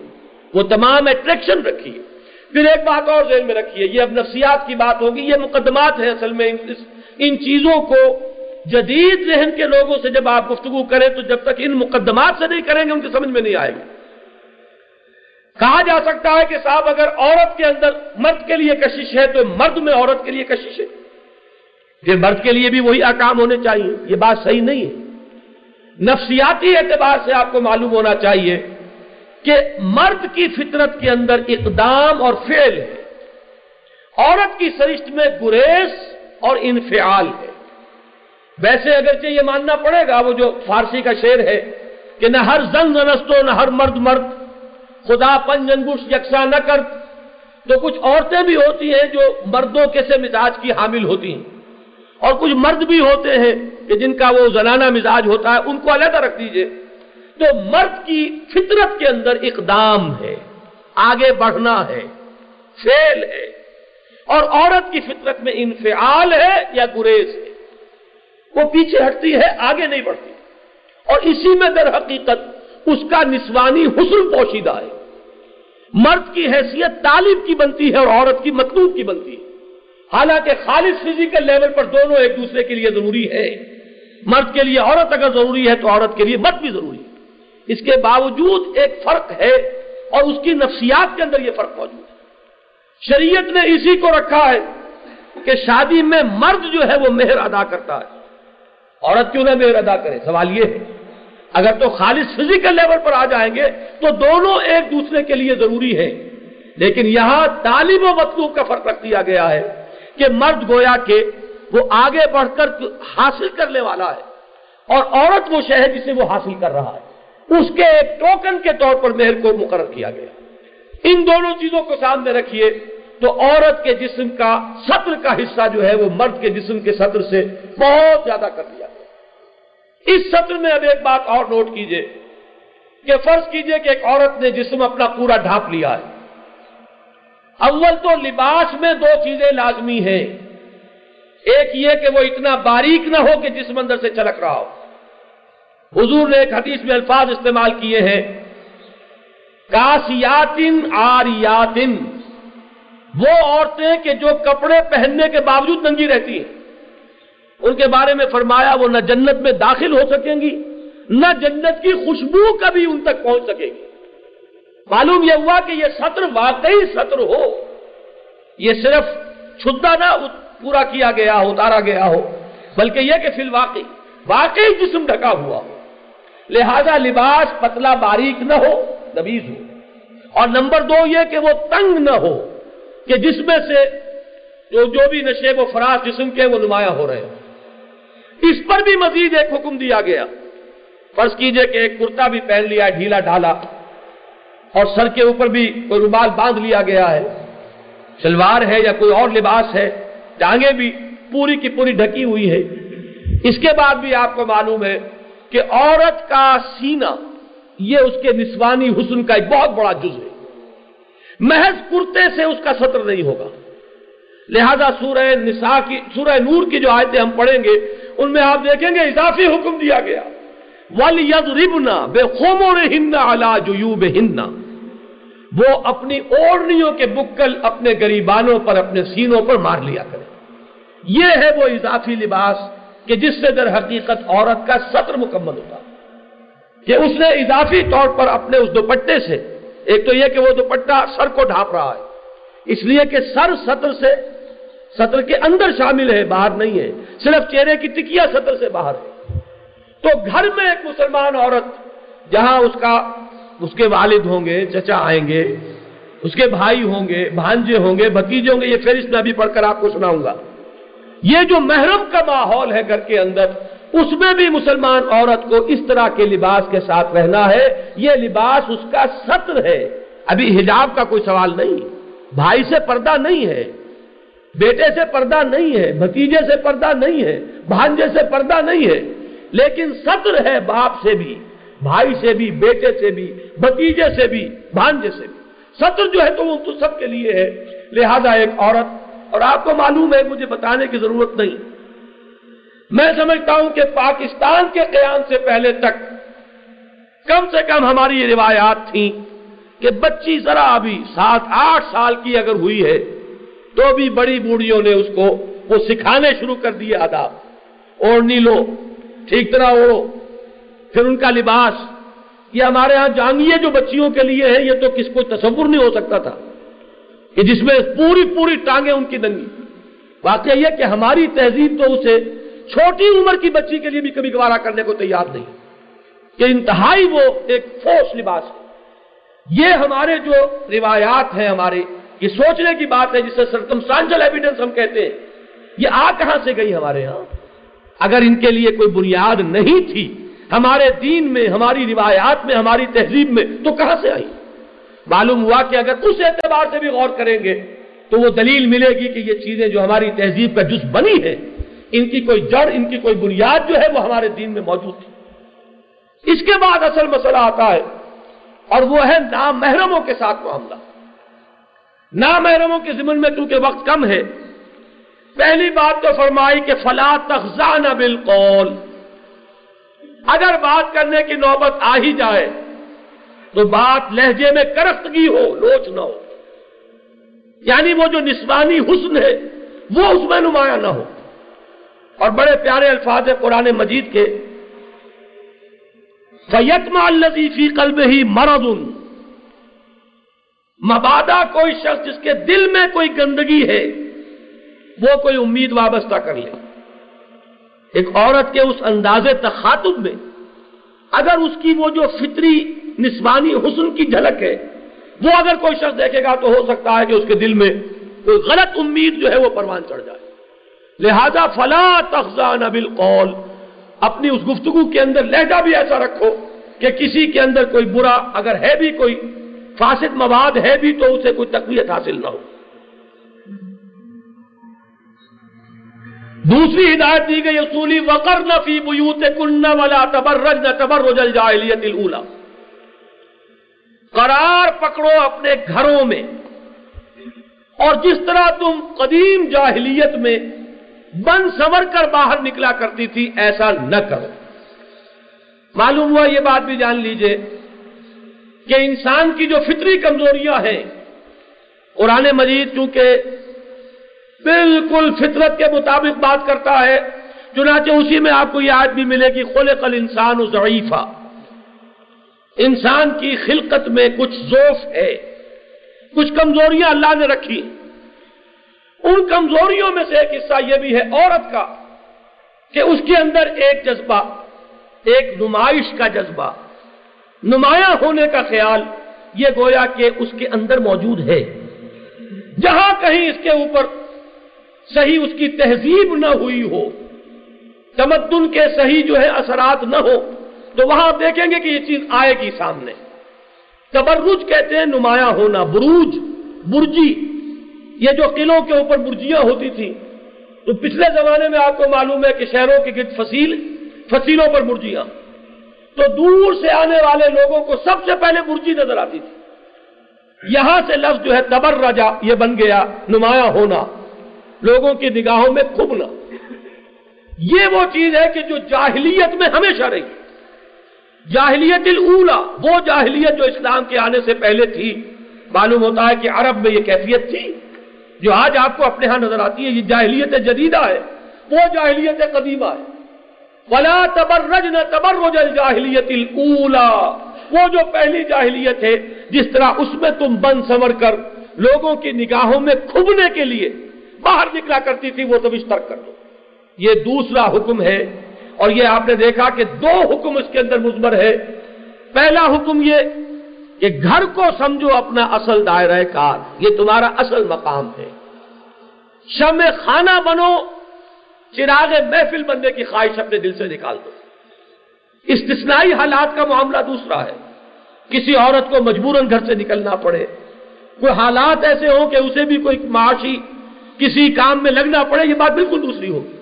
وہ تمام اٹریکشن رکھی ہے۔ پھر ایک بات اور ذہن میں رکھی ہے یہ اب نفسیات کی بات ہوگی، یہ مقدمات ہیں اصل میں ان چیزوں کو جدید ذہن کے لوگوں سے جب آپ گفتگو کریں تو جب تک ان مقدمات سے نہیں کریں گے، ان کی سمجھ میں نہیں آئے گی۔ کہا جا سکتا ہے کہ صاحب، اگر عورت کے اندر مرد کے لیے کشش ہے، تو مرد میں عورت کے لیے کشش ہے۔ پھر مرد کے لیے بھی وہی اکام ہونے چاہیے۔ یہ بات صحیح نہیں ہے۔ نفسیاتی اعتبار سے آپ کو معلوم ہونا چاہیے کہ مرد کی فطرت کے اندر اقدام اور فعل ہے۔ عورت کی سرشت میں گریز اور انفعال ہے۔ ویسے اگرچہ یہ ماننا پڑے گا، وہ جو فارسی کا شعر ہے کہ نہ ہر زن نستو، نہ ہر مرد مرد، خدا پن انگوش یکساں نہ کر۔ تو کچھ عورتیں بھی ہوتی ہیں جو مردوں کے سے مزاج کی حامل ہوتی ہیں۔ اور کچھ مرد بھی ہوتے ہیں کہ جن کا وہ زنانہ مزاج ہوتا ہے، ان کو علیحدہ رکھ دیجیے۔ تو مرد کی فطرت کے اندر اقدام ہے، آگے بڑھنا ہے فیل ہے۔ اور عورت کی فطرت میں انفعال ہے یا گریز ہے؟ وہ پیچھے ہٹتی ہے، آگے نہیں بڑھتی۔ اور اسی میں در حقیقت اس کا نسوانی حسن پوشیدہ ہے۔ مرد کی حیثیت تعلیم کی بنتی ہے اور عورت کی مطلوب کی بنتی ہے۔ حالانکہ خالص فزیکل لیول پر دونوں ایک دوسرے کے لیے ضروری ہے۔ مرد کے لیے عورت اگر ضروری ہے تو عورت کے لیے مرد بھی ضروری ہے۔ اس کے باوجود ایک فرق ہے اور اس کی نفسیات کے اندر یہ فرق موجود ہے۔ شریعت نے اسی کو رکھا ہے کہ شادی میں مرد جو ہے وہ مہر ادا کرتا ہے۔ عورت کیوں نہ مہر ادا کرے؟ سوال یہ ہے۔ اگر تو خالص فزیکل لیول پر آ جائیں گے تو دونوں ایک دوسرے کے لیے ضروری ہے لیکن یہاں تعلیم و مطلوب کا فرق رکھ دیا گیا ہے کہ مرد گویا کہ وہ آگے بڑھ کر حاصل کرنے والا ہے اور عورت وہ شہر جسے وہ حاصل کر رہا ہے۔ اس کے ایک ٹوکن کے طور پر مہر کو مقرر کیا گیا۔ ان دونوں چیزوں کو سامنے رکھیے تو عورت کے جسم کا سطر کا حصہ جو ہے وہ مرد کے جسم کے سطر سے بہت زیادہ کر دیا۔ گیا اس سطر میں اب ایک بات اور نوٹ کیجیے کہ فرض کیجیے کہ ایک عورت نے جسم اپنا پورا ڈھانپ لیا ہے۔ اول تو لباس میں دو چیزیں لازمی ہیں۔ ایک یہ کہ وہ اتنا باریک نہ ہو کہ جسم اندر سے چلک رہا ہو۔ حضور نے ایک حدیث میں الفاظ استعمال کیے ہیں۔ کاسیاتن آریاتن۔ وہ عورتیں کہ جو کپڑے پہننے کے باوجود ننگی رہتی ہیں۔ ان کے بارے میں فرمایا وہ نہ جنت میں داخل ہو سکیں گی، نہ جنت کی خوشبو کبھی ان تک پہنچ سکے گی۔ معلوم یہ ہوا کہ یہ سطر واقعی سطر ہو۔ یہ صرف چھدا نہ پورا کیا گیا ہو، اتارا گیا ہو، بلکہ یہ کہ فی الواقع، واقعی جسم ڈھکا ہوا ہو۔ لہذا لباس پتلا باریک نہ ہو نبیز ہو۔ اور نمبر دو یہ کہ وہ تنگ نہ ہو، کہ جس میں سے جو جو بھی نشیب و فراز جسم کے وہ نمایاں ہو رہے ہیں اس پر بھی مزید ایک حکم دیا گیا۔ فرض کیجیے کہ ایک کرتا بھی پہن لیا ڈھیلا ڈھالا، اور سر کے اوپر بھی کوئی رومال باندھ لیا گیا ہے۔ شلوار ہے یا کوئی اور لباس ہے، ٹانگیں بھی پوری کی پوری ڈھکی ہوئی ہے اس کے بعد بھی آپ کو معلوم ہے کہ عورت کا سینہ، یہ اس کے نسوانی حسن کا ایک بہت بڑا جز ہے۔ محض کرتے سے اس کا سطر نہیں ہوگا۔ لہذا سورہ نساء کی، سورہ نور کی جو آیتیں ہم پڑھیں گے ان میں آپ دیکھیں گے اضافی حکم دیا گیا۔ ول ربنا بے خومور ہندا جو وہ اپنی اوڑنیوں کے بکل اپنے گریبانوں پر، اپنے سینوں پر مار لیا کرے۔ یہ ہے وہ اضافی لباس کہ جس سے در حقیقت عورت کا سطر مکمل ہوتا۔ کہ اس نے اضافی طور پر اپنے اس دوپٹے سے، ایک تو یہ کہ وہ دوپٹہ سر کو ڈھانپ رہا ہے، اس لیے کہ سر سطر سے سطر کے اندر شامل ہے، باہر نہیں ہے۔ صرف چہرے کی ٹکیا سطر سے باہر ہے تو گھر میں ایک مسلمان عورت، جہاں اس کا، اس کے والد ہوں گے، چچا آئیں گے، اس کے بھائی ہوں گے، بھانجے ہوں گے، بھتیجے ہوں گے، یہ فہرست میں ابھی پڑھ کر آپ کو سناؤں گا۔ یہ جو محرم کا ماحول ہے گھر کے اندر، اس میں بھی مسلمان عورت کو اس طرح کے لباس کے ساتھ رہنا ہے۔ یہ لباس اس کا سطر ہے۔ ابھی حجاب کا کوئی سوال نہیں۔ بھائی سے پردہ نہیں ہے۔ بیٹے سے پردہ نہیں ہے، بھتیجے سے پردہ نہیں ہے، بھانجے سے پردہ نہیں ہے، لیکن سطر ہے باپ سے بھی، بھائی سے بھی، بیٹے سے بھی، بھتیجے سے بھی، بھانجے سے بھی۔ سطر جو ہے تو وہ تو سب کے لیے ہے۔ لہذا ایک عورت، اور آپ کو معلوم ہے، مجھے بتانے کی ضرورت نہیں۔ میں سمجھتا ہوں کہ پاکستان کے قیام سے پہلے تک کم سے کم ہماری یہ روایات تھیں کہ بچی ذرا ابھی سات، آٹھ سال کی اگر ہوئی ہے تو بھی بڑی بوڑھیوں نے اس کو وہ سکھانے شروع کر دیے آداب۔ اوڑھنی لو ٹھیک طرح اوڑھو پھر ان کا لباس۔ یہ ہمارے ہاں جانگیے جو بچیوں کے لیے ہے، یہ تو کس کو تصور نہیں ہو سکتا تھا۔ کہ جس میں پوری پوری ٹانگیں ان کی ننگی واقعہ یہ کہ ہماری تہذیب تو اسے چھوٹی عمر کی بچی کے لیے بھی کبھی گوارا کرنے کو تیار نہیں۔ کہ انتہائی وہ ایک فوش لباس ہے۔ یہ ہمارے جو روایات ہیں، ہمارے یہ سوچنے کی بات ہے جسے سرکمسٹانشل ایویڈنس ہم کہتے ہیں۔ یہ آ کہاں سے گئی ہمارے ہاں؟ اگر ان کے لیے کوئی بنیاد نہیں تھی ہمارے دین میں، ہماری روایات میں، ہماری تہذیب میں، تو کہاں سے آئی؟ معلوم ہوا کہ اگر اس اعتبار سے بھی غور کریں گے تو وہ دلیل ملے گی کہ یہ چیزیں جو ہماری تہذیب کا جز بنی ہے ان کی کوئی جڑ، ان کی کوئی بنیاد جو ہے وہ ہمارے دین میں موجود تھی۔ اس کے بعد اصل مسئلہ آتا ہے اور وہ ہے نامحرموں کے ساتھ معاملہ۔ نامحرموں کے ضمن میں کیونکہ وقت کم ہے۔ پہلی بات تو فرمائی کہ فلا تخزان بالقول۔ اگر بات کرنے کی نوبت آ ہی جائے تو بات لہجے میں کرختگی ہو، لوچ نہ ہو۔ یعنی وہ جو نسوانی حسن ہے، وہ اس میں نمایاں نہ ہو۔ اور بڑے پیارے الفاظ ہے قرآن مجید کے فیتما الزیفی قلب ہی مرد مبادہ کوئی شخص جس کے دل میں کوئی گندگی ہے، وہ کوئی امید وابستہ کر لے۔ ایک عورت کے اس انداز تخاتب میں، اگر اس کی وہ جو فطری نسوانی حسن کی جھلک ہے، وہ اگر کوئی شخص دیکھے گا تو ہو سکتا ہے کہ اس کے دل میں کوئی غلط امید جو ہے وہ پروان چڑھ جائے۔ لہذا فلا تخزان بالقول، اپنی اس گفتگو کے اندر لہجہ بھی ایسا رکھو کہ کسی کے اندر کوئی برا، اگر ہے بھی کوئی فاسد مواد ہے بھی تو اسے کوئی تقویت حاصل نہ ہو۔ دوسری ہدایت دی گئی اصولی وقر نفی بوت کن والا تبرج نہ تبرج الجاہلیت الاولی قرار پکڑو اپنے گھروں میں۔ اور جس طرح تم قدیم جاہلیت میں بن سمر کر باہر نکلا کرتی تھی، ایسا نہ کرو۔ معلوم ہوا یہ بات بھی جان لیجیے۔ کہ انسان کی جو فطری کمزوریاں ہیں، قرآن مجید چونکہ بالکل فطرت کے مطابق بات کرتا ہے، چنانچہ اسی میں آپ کو یہ آج بھی ملے گی، خلق الانسان ضعیفہ انسان کی خلقت میں کچھ ذوف ہے، کچھ کمزوریاں اللہ نے رکھی۔ ان کمزوریوں میں سے ایک حصہ یہ بھی ہے عورت کا، کہ اس کے اندر ایک جذبہ، ایک نمائش کا جذبہ۔ نمایاں ہونے کا خیال یہ گویا کہ اس کے اندر موجود ہے۔ جہاں کہیں اس کے اوپر صحیح اس کی تہذیب نہ ہوئی ہو، تمدن کے صحیح جو ہے اثرات نہ ہو تو وہاں آپ دیکھیں گے کہ یہ چیز آئے گی سامنے۔ تبرج کہتے ہیں نمایاں ہونا، بروج، برجی۔ یہ جو قلعوں کے اوپر برجیاں ہوتی تھیں تو پچھلے زمانے میں آپ کو معلوم ہے کہ شہروں کے گرد فصیل، فصیلوں پر برجیاں۔ تو دور سے آنے والے لوگوں کو سب سے پہلے برجی نظر آتی تھی۔ یہاں سے لفظ جو ہے تبر رجا یہ بن گیا نمایاں ہونا، لوگوں کی نگاہوں میں کھبنا۔ یہ وہ چیز ہے کہ جو جاہلیت میں ہمیشہ رہی۔ جاہلیت الاولا وہ جاہلیت جو اسلام کے آنے سے پہلے تھی۔ معلوم ہوتا ہے کہ عرب میں یہ کیفیت تھی۔ جو آج آپ کو اپنے ہاں نظر آتی ہے، یہ جاہلیت جدیدہ ہے۔ وہ جاہلیت قدیمہ ہے۔ ولا تبرج نہ تبرج الجاہلیت الاولا وہ جو پہلی جاہلیت ہے، جس طرح اس میں تم بند سمر کر لوگوں کی نگاہوں میں کھبنے کے لیے باہر نکلا کرتی تھی، وہ تم اشترک کر دو۔ یہ دوسرا حکم ہے، اور یہ آپ نے دیکھا کہ دو حکم اس کے اندر مزمر ہے۔ پہلا حکم یہ کہ گھر کو سمجھو اپنا اصل دائرہ کار، یہ تمہارا اصل مقام ہے۔ شم خانہ بنو چراغ محفل بننے کی خواہش اپنے دل سے نکال دو۔ استثنائی حالات کا معاملہ دوسرا ہے۔ کسی عورت کو مجبوراً گھر سے نکلنا پڑے۔ کوئی حالات ایسے ہوں کہ اسے بھی کوئی معاشی کسی کام میں لگنا پڑے، یہ بات بالکل دوسری ہوگی۔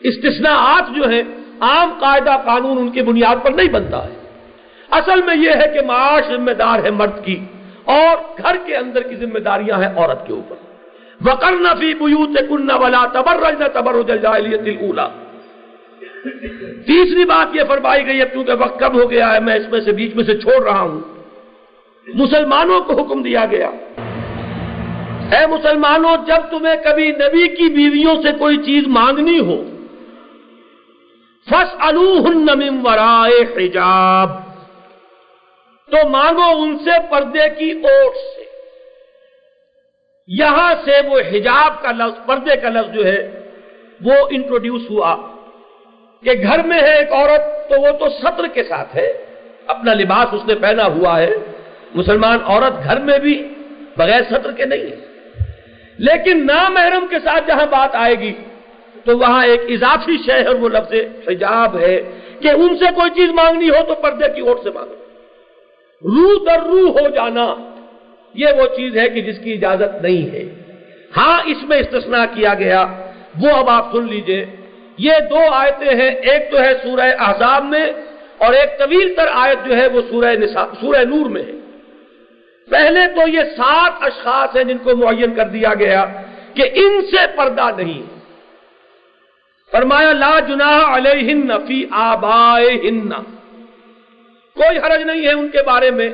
استثناءات جو ہیں، عام قاعدہ قانون ان کی بنیاد پر نہیں بنتا ہے۔ اصل میں یہ ہے کہ معاش ذمہ دار ہے مرد کی اور گھر کے اندر کی ذمہ داریاں ہیں عورت کے اوپر۔ وکر نفی بوت کن ولا تبرج نہ تبرج الجاہلیت الاولا۔ تیسری بات یہ فرمائی گئی ہے، کیونکہ وقت کب ہو گیا ہے، میں اس میں سے بیچ میں سے چھوڑ رہا ہوں۔ مسلمانوں کو حکم دیا گیا۔ اے مسلمانوں، جب تمہیں کبھی نبی کی بیویوں سے کوئی چیز مانگنی ہو فس الم ورائے حجاب۔ تو مانگو ان سے پردے کی اوٹ سے۔ یہاں سے وہ حجاب کا لفظ، پردے کا لفظ جو ہے، وہ انٹروڈیوس ہوا۔ کہ گھر میں ہے ایک عورت، تو وہ تو سطر کے ساتھ ہے، اپنا لباس اس نے پہنا ہوا ہے۔ مسلمان عورت گھر میں بھی بغیر سطر کے نہیں ہے۔ لیکن نامحرم کے ساتھ جہاں بات آئے گی، تو وہاں ایک اضافی شہر وہ لفظ حجاب ہے۔ کہ ان سے کوئی چیز مانگنی ہو تو پردے کی اوٹ سے مانگو۔ روح در روح ہو جانا۔ یہ وہ چیز ہے کہ جس کی اجازت نہیں ہے۔ ہاں اس میں استثناء کیا گیا۔ وہ اب آپ سن لیجیے۔ یہ دو آیتیں ہیں۔ ایک تو ہے سورہ احزاب میں اور ایک طویل تر آیت جو ہے وہ سورہ سورہ نور میں ہے۔ پہلے تو یہ سات اشخاص ہیں جن کو معین کر دیا گیا کہ ان سے پردہ نہیں۔ فرمایا، لا جناح علیہن فی آبائہن۔ کوئی حرج نہیں ہے ان کے بارے میں۔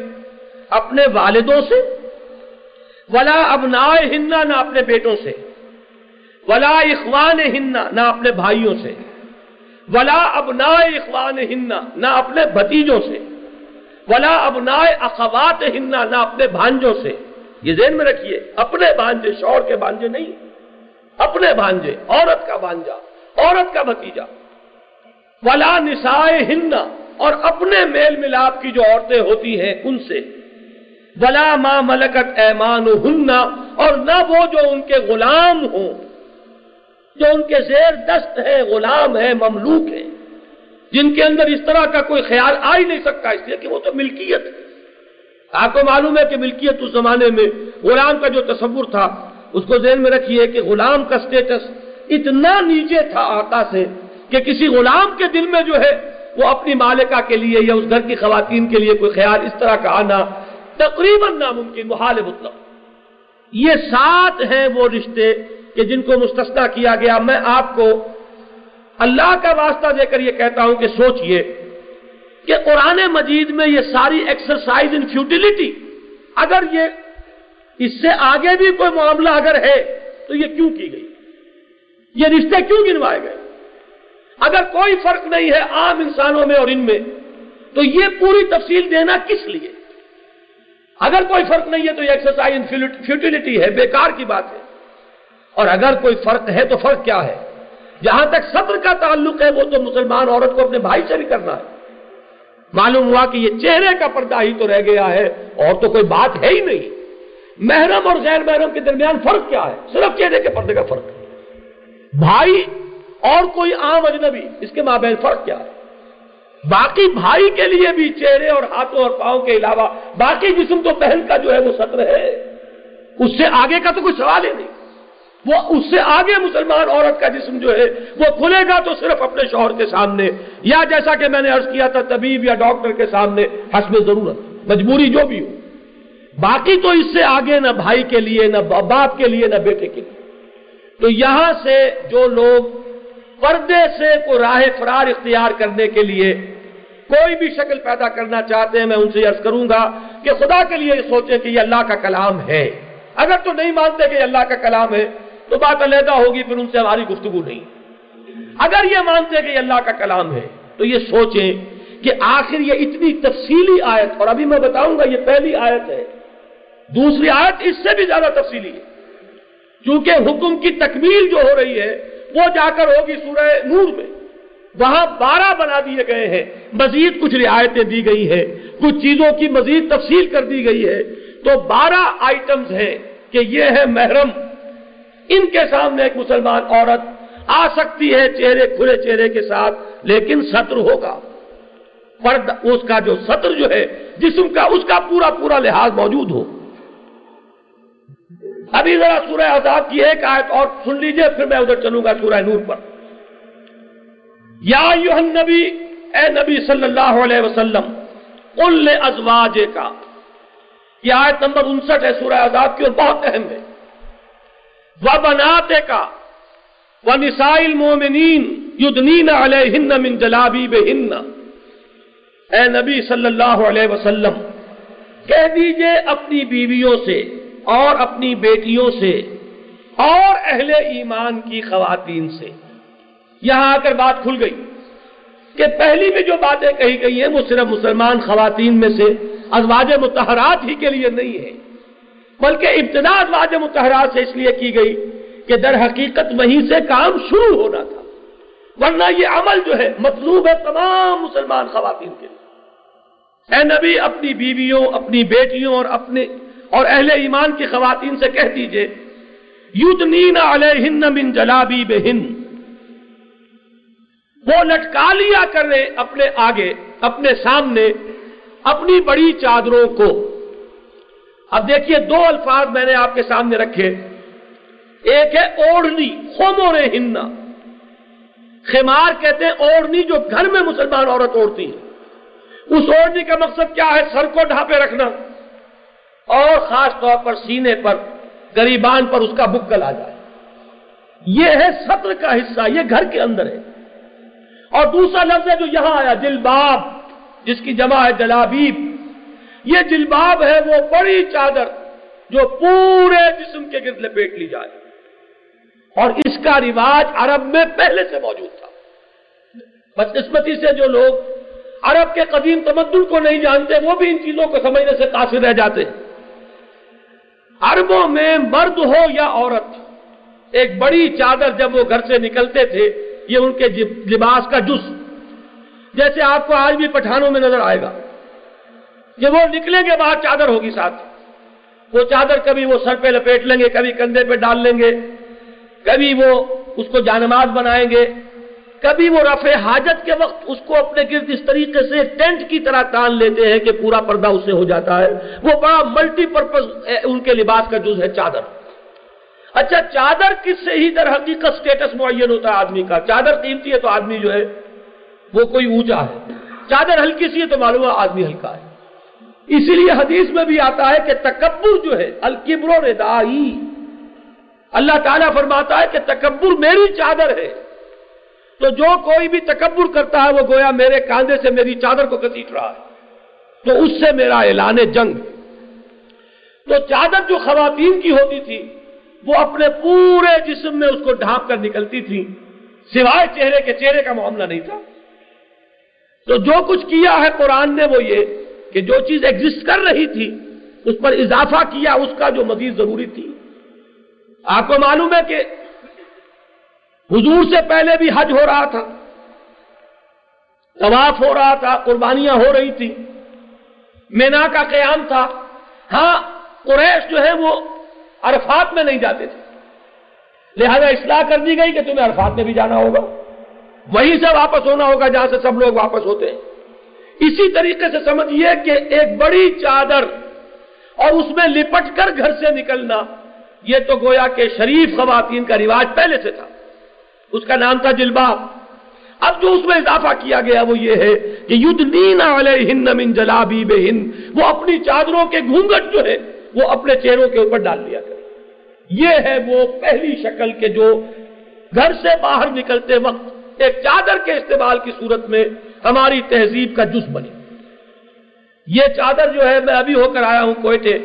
اپنے والدوں سے ولا ابنائے ہننا نہ اپنے بیٹوں سے، ولا اخوان ہننا نہ اپنے بھائیوں سے، ولا ابنائے اخوان ہننا نہ اپنے بھتیجوں سے، ولا ابنائے اخوات ہننا نہ اپنے بھانجوں سے۔ یہ ذہن میں رکھیے، اپنے بھانجے شور کے بھانجے نہیں، اپنے بھانجے عورت کا بھانجا، عورت کا بھتیجا۔ ولا نسائے ہننا اور اپنے میل ملاپ کی جو عورتیں ہوتی ہیں، ان سے۔ بلا ماں ملکت ایمان ہننا اور نہ وہ جو ان کے غلام ہوں، جو ان کے زیر دست ہے، غلام ہے، مملوک ہے۔ جن کے اندر اس طرح کا کوئی خیال آ ہی نہیں سکتا، اس لیے کہ وہ تو ملکیت ہے۔ آپ کو معلوم ہے کہ ملکیت اس زمانے میں غلام کا جو تصور تھا، اس کو ذہن میں رکھیے کہ غلام کا سٹیٹس اتنا نیچے تھا آتا سے کہ کسی غلام کے دل میں جو ہے، وہ اپنی مالکہ کے لیے یا اس گھر کی خواتین کے لیے کوئی خیال اس طرح کا آنا تقریباً ناممکن محال مطلب یہ سات ہیں وہ رشتے کہ جن کو مستثنا کیا گیا۔ میں آپ کو اللہ کا واسطہ دے کر یہ کہتا ہوں کہ سوچئے کہ قرآن مجید میں یہ ساری ایکسرسائز ان فیوٹیلٹی اگر یہ اس سے آگے بھی کوئی معاملہ اگر ہے تو یہ کیوں کی گئی؟ یہ رشتے کیوں گنوائے گئے؟ اگر کوئی فرق نہیں ہے عام انسانوں میں اور ان میں، تو یہ پوری تفصیل دینا کس لیے؟ اگر کوئی فرق نہیں ہے تو یہ ایکسرسائز فیوٹیلٹی ہے، بیکار کی بات ہے۔ اور اگر کوئی فرق ہے تو فرق کیا ہے؟ جہاں تک صدر کا تعلق ہے، وہ تو مسلمان عورت کو اپنے بھائی سے بھی کرنا ہے۔ معلوم ہوا کہ یہ چہرے کا پردہ ہی تو رہ گیا ہے، اور تو کوئی بات ہے ہی نہیں۔ محرم اور غیر محرم کے درمیان فرق کیا ہے؟ صرف چہرے کے پردے کا فرق۔ ہے بھائی اور کوئی عام اجنبی، اس کے مابین فرق کیا ہے؟ باقی بھائی کے لیے بھی چہرے اور ہاتھوں اور پاؤں کے علاوہ باقی جسم تو بہن کا جو ہے وہ سطر ہے۔ اس سے آگے کا تو کوئی سوال ہی نہیں۔ وہ اس سے آگے مسلمان عورت کا جسم جو ہے وہ کھلے گا تو صرف اپنے شوہر کے سامنے۔ یا جیسا کہ میں نے عرض کیا تھا طبیب یا ڈاکٹر کے سامنے، حسب ضرورت، مجبوری جو بھی ہو۔ باقی تو اس سے آگے نہ بھائی کے لیے، نہ باپ کے لیے، نہ بیٹے کے لیے۔ تو یہاں سے جو لوگ پردے سے کو راہ فرار اختیار کرنے کے لیے کوئی بھی شکل پیدا کرنا چاہتے ہیں، میں ان سے عرض کروں گا کہ خدا کے لیے یہ سوچیں کہ یہ اللہ کا کلام ہے۔ اگر تو نہیں مانتے کہ یہ اللہ کا کلام ہے، تو بات علیحدہ ہوگی، پھر ان سے ہماری گفتگو نہیں۔ اگر یہ مانتے کہ یہ اللہ کا کلام ہے، تو یہ سوچیں کہ آخر یہ اتنی تفصیلی آیت، اور ابھی میں بتاؤں گا، یہ پہلی آیت ہے۔ دوسری آیت اس سے بھی زیادہ تفصیلی ہے۔ کیونکہ حکم کی تکمیل جو ہو رہی ہے وہ جا کر ہوگی سورہ نور میں۔ وہاں بارہ بنا دیے گئے ہیں۔ مزید کچھ رعایتیں دی گئی ہیں۔ کچھ چیزوں کی مزید تفصیل کر دی گئی ہے۔ تو بارہ آئٹمز ہیں کہ یہ ہے محرم۔ ان کے سامنے ایک مسلمان عورت آ سکتی ہے چہرے کھلے چہرے کے ساتھ، لیکن سطر ہوگا۔ فرد، اس کا جو سطر جو ہے، جسم کا، اس کا پورا پورا لحاظ موجود ہو۔ ابھی ذرا سورہ آزاد کی ایک آیت اور سن لیجیے، پھر میں ادھر چلوں گا سورہ نور پر۔ یا نبی اے نبی صلی اللہ علیہ وسلم ان ازواج کا یہ آیت نمبر انسٹھ ہے سورہ آزاد کی اور بہت اہم ہے۔ وہ بناتے کا وہ نسائل مومنین یدنین علیہن من جلابی بہن اے نبی صلی اللہ علیہ وسلم، کہہ دیجیے اپنی بیویوں سے اور اپنی بیٹیوں سے اور اہل ایمان کی خواتین سے۔ یہاں آ کر بات کھل گئی کہ پہلی میں جو باتیں کہی گئی ہیں، وہ صرف مسلمان خواتین میں سے ازواج متحرات ہی کے لیے نہیں ہے بلکہ ابتدا ازواج متحرات سے اس لیے کی گئی کہ در حقیقت وہیں سے کام شروع ہونا تھا۔ ورنہ یہ عمل جو ہے، مطلوب ہے تمام مسلمان خواتین کے لیے۔ اے نبی، اپنی بیویوں، اپنی بیٹیوں اور اپنے اور اہل ایمان کی خواتین سے کہہ دیجیے یدنین علیہن من جلابی بہن وہ لٹکا لیا کرے اپنے آگے، اپنے سامنے، اپنی بڑی چادروں کو۔ اب دیکھیے، دو الفاظ میں نے آپ کے سامنے رکھے۔ ایک ہے اوڑھنی ہومور ہننا خمار کہتے ہیں اوڑھنی جو گھر میں مسلمان عورت اوڑھتی ہے۔ اس اوڑھنی کا مقصد کیا ہے؟ سر کو ڈھانپے رکھنا۔ اور خاص طور پر سینے پر، گریبان پر اس کا بکل آ جائے۔ یہ ہے سطر کا حصہ، یہ گھر کے اندر ہے۔ اور دوسرا لفظ ہے جو یہاں آیا، جلباب، جس کی جمع ہے جلابیب۔ یہ جلباب ہے وہ بڑی چادر جو پورے جسم کے گرد لپیٹ لی جائے۔ اور اس کا رواج عرب میں پہلے سے موجود تھا۔ بدقسمتی سے جو لوگ عرب کے قدیم تمدن کو نہیں جانتے، وہ بھی ان چیزوں کو سمجھنے سے قاصر رہ جاتے ہیں۔ عربوں میں مرد ہو یا عورت، ایک بڑی چادر جب وہ گھر سے نکلتے تھے، یہ ان کے لباس کا جس جیسے آپ کو آج بھی پٹھانوں میں نظر آئے گا۔ کہ وہ نکلیں گے باہر، چادر ہوگی ساتھ۔ وہ چادر کبھی وہ سر پہ لپیٹ لیں گے، کبھی کندھے پہ ڈال لیں گے، کبھی وہ اس کو جانماز بنائیں گے۔ کبھی وہ رفع حاجت کے وقت اس کو اپنے گرد اس طریقے سے ٹینٹ کی طرح تان لیتے ہیں کہ پورا پردہ اس سے ہو جاتا ہے۔ وہ بڑا ملٹی پرپز ان کے لباس کا جز ہے چادر۔ اچھا چادر کس سے ہی در حقیقت سٹیٹس معین ہوتا ہے آدمی کا؟ چادر قیمتی ہے تو آدمی جو ہے، وہ کوئی اونچا ہے۔ چادر ہلکی سی ہے تو معلوم ہے آدمی ہلکا ہے۔ اسی لیے حدیث میں بھی آتا ہے کہ تکبر جو ہے، الکبر ردائی اللہ تعالیٰ فرماتا ہے کہ تکبر میری چادر ہے۔ تو جو کوئی بھی تکبر کرتا ہے وہ گویا میرے کاندھے سے میری چادر کو کسیٹ رہا ہے۔ تو اس سے میرا اعلان جنگ۔ تو چادر جو خواتین کی ہوتی تھی، وہ اپنے پورے جسم میں اس کو ڈھانپ کر نکلتی تھی سوائے چہرے کے، چہرے کا معاملہ نہیں تھا۔ تو جو کچھ کیا ہے قرآن نے وہ یہ کہ جو چیز ایگزسٹ کر رہی تھی، اس پر اضافہ کیا، اس کا جو مزید ضروری تھی۔ آپ کو معلوم ہے کہ حضور سے پہلے بھی حج ہو رہا تھا، طواف ہو رہا تھا، قربانیاں ہو رہی تھی مینا کا قیام تھا۔ ہاں قریش جو ہے وہ عرفات میں نہیں جاتے تھے۔ لہذا اصلاح کر دی گئی کہ تمہیں عرفات میں بھی جانا ہوگا۔ وہیں سے واپس ہونا ہوگا جہاں سے سب لوگ واپس ہوتے ہیں۔ اسی طریقے سے سمجھیے کہ ایک بڑی چادر اور اس میں لپٹ کر گھر سے نکلنا، یہ تو گویا کہ شریف خواتین کا رواج پہلے سے تھا۔ اس کا نام تھا جلباب۔ اب جو اس میں اضافہ کیا گیا وہ یہ ہے کہ علیہن من جلابی بے وہ اپنی چادروں کے گھونگٹ جو ہے وہ اپنے چہروں کے اوپر ڈال لیا کرے یہ ہے وہ پہلی شکل کے جو گھر سے باہر نکلتے وقت ایک چادر کے استعمال کی صورت میں ہماری تہذیب کا جز بنی یہ چادر جو ہے، میں ابھی ہو کر آیا ہوں کوئٹے۔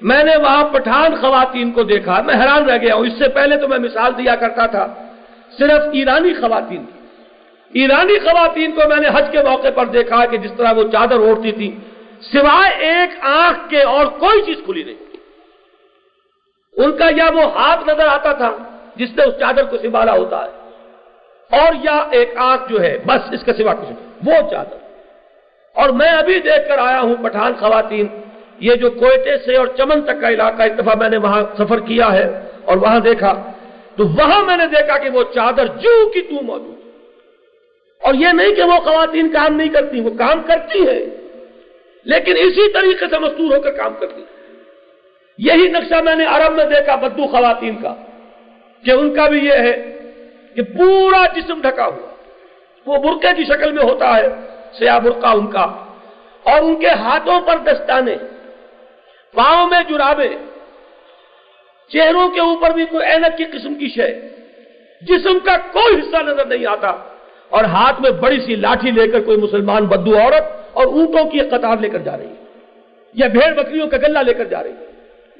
میں نے وہاں پٹھان خواتین کو دیکھا، میں حیران رہ گیا ہوں۔ اس سے پہلے تو میں مثال دیا کرتا تھا۔ صرف ایرانی خواتین کی ایرانی خواتین کو میں نے حج کے موقع پر دیکھا کہ جس طرح وہ چادر اوڑھتی تھی، سوائے ایک آنکھ کے اور کوئی چیز کھلی نہیں۔ ان کا یا وہ ہاتھ نظر آتا تھا جس نے اس چادر کو سنبھالا ہوتا ہے، اور یا ایک آنکھ جو ہے، بس اس کا سوا کچھ وہ چادر۔ اور میں ابھی دیکھ کر آیا ہوں پٹھان خواتین، یہ جو کوئٹے سے اور چمن تک کا علاقہ ایک دفعہ میں نے وہاں سفر کیا ہے، اور وہاں دیکھا تو وہاں میں نے دیکھا کہ وہ چادر جو کی تو موجود اور یہ نہیں کہ وہ خواتین کام نہیں کرتی، وہ کام کرتی ہیں۔ لیکن اسی طریقے سے مستور ہو کر کام کرتی یہی نقشہ میں نے عرب میں دیکھا بدو خواتین کا، کہ ان کا بھی یہ ہے کہ پورا جسم ڈھکا ہوا۔ وہ برقے کی شکل میں ہوتا ہے، سیاہ برقع ان کا۔ اور ان کے ہاتھوں پر دستانے، پاؤں میں جرابے چہروں کے اوپر بھی کوئی اینک کی قسم کی شے۔ جسم کا کوئی حصہ نظر نہیں آتا۔ اور ہاتھ میں بڑی سی لاٹھی لے کر کوئی مسلمان بدو عورت اور اونٹوں کی ایک قطار لے کر جا رہی ہے۔ یا بھیڑ بکریوں کا گلہ لے کر جا رہی ہے۔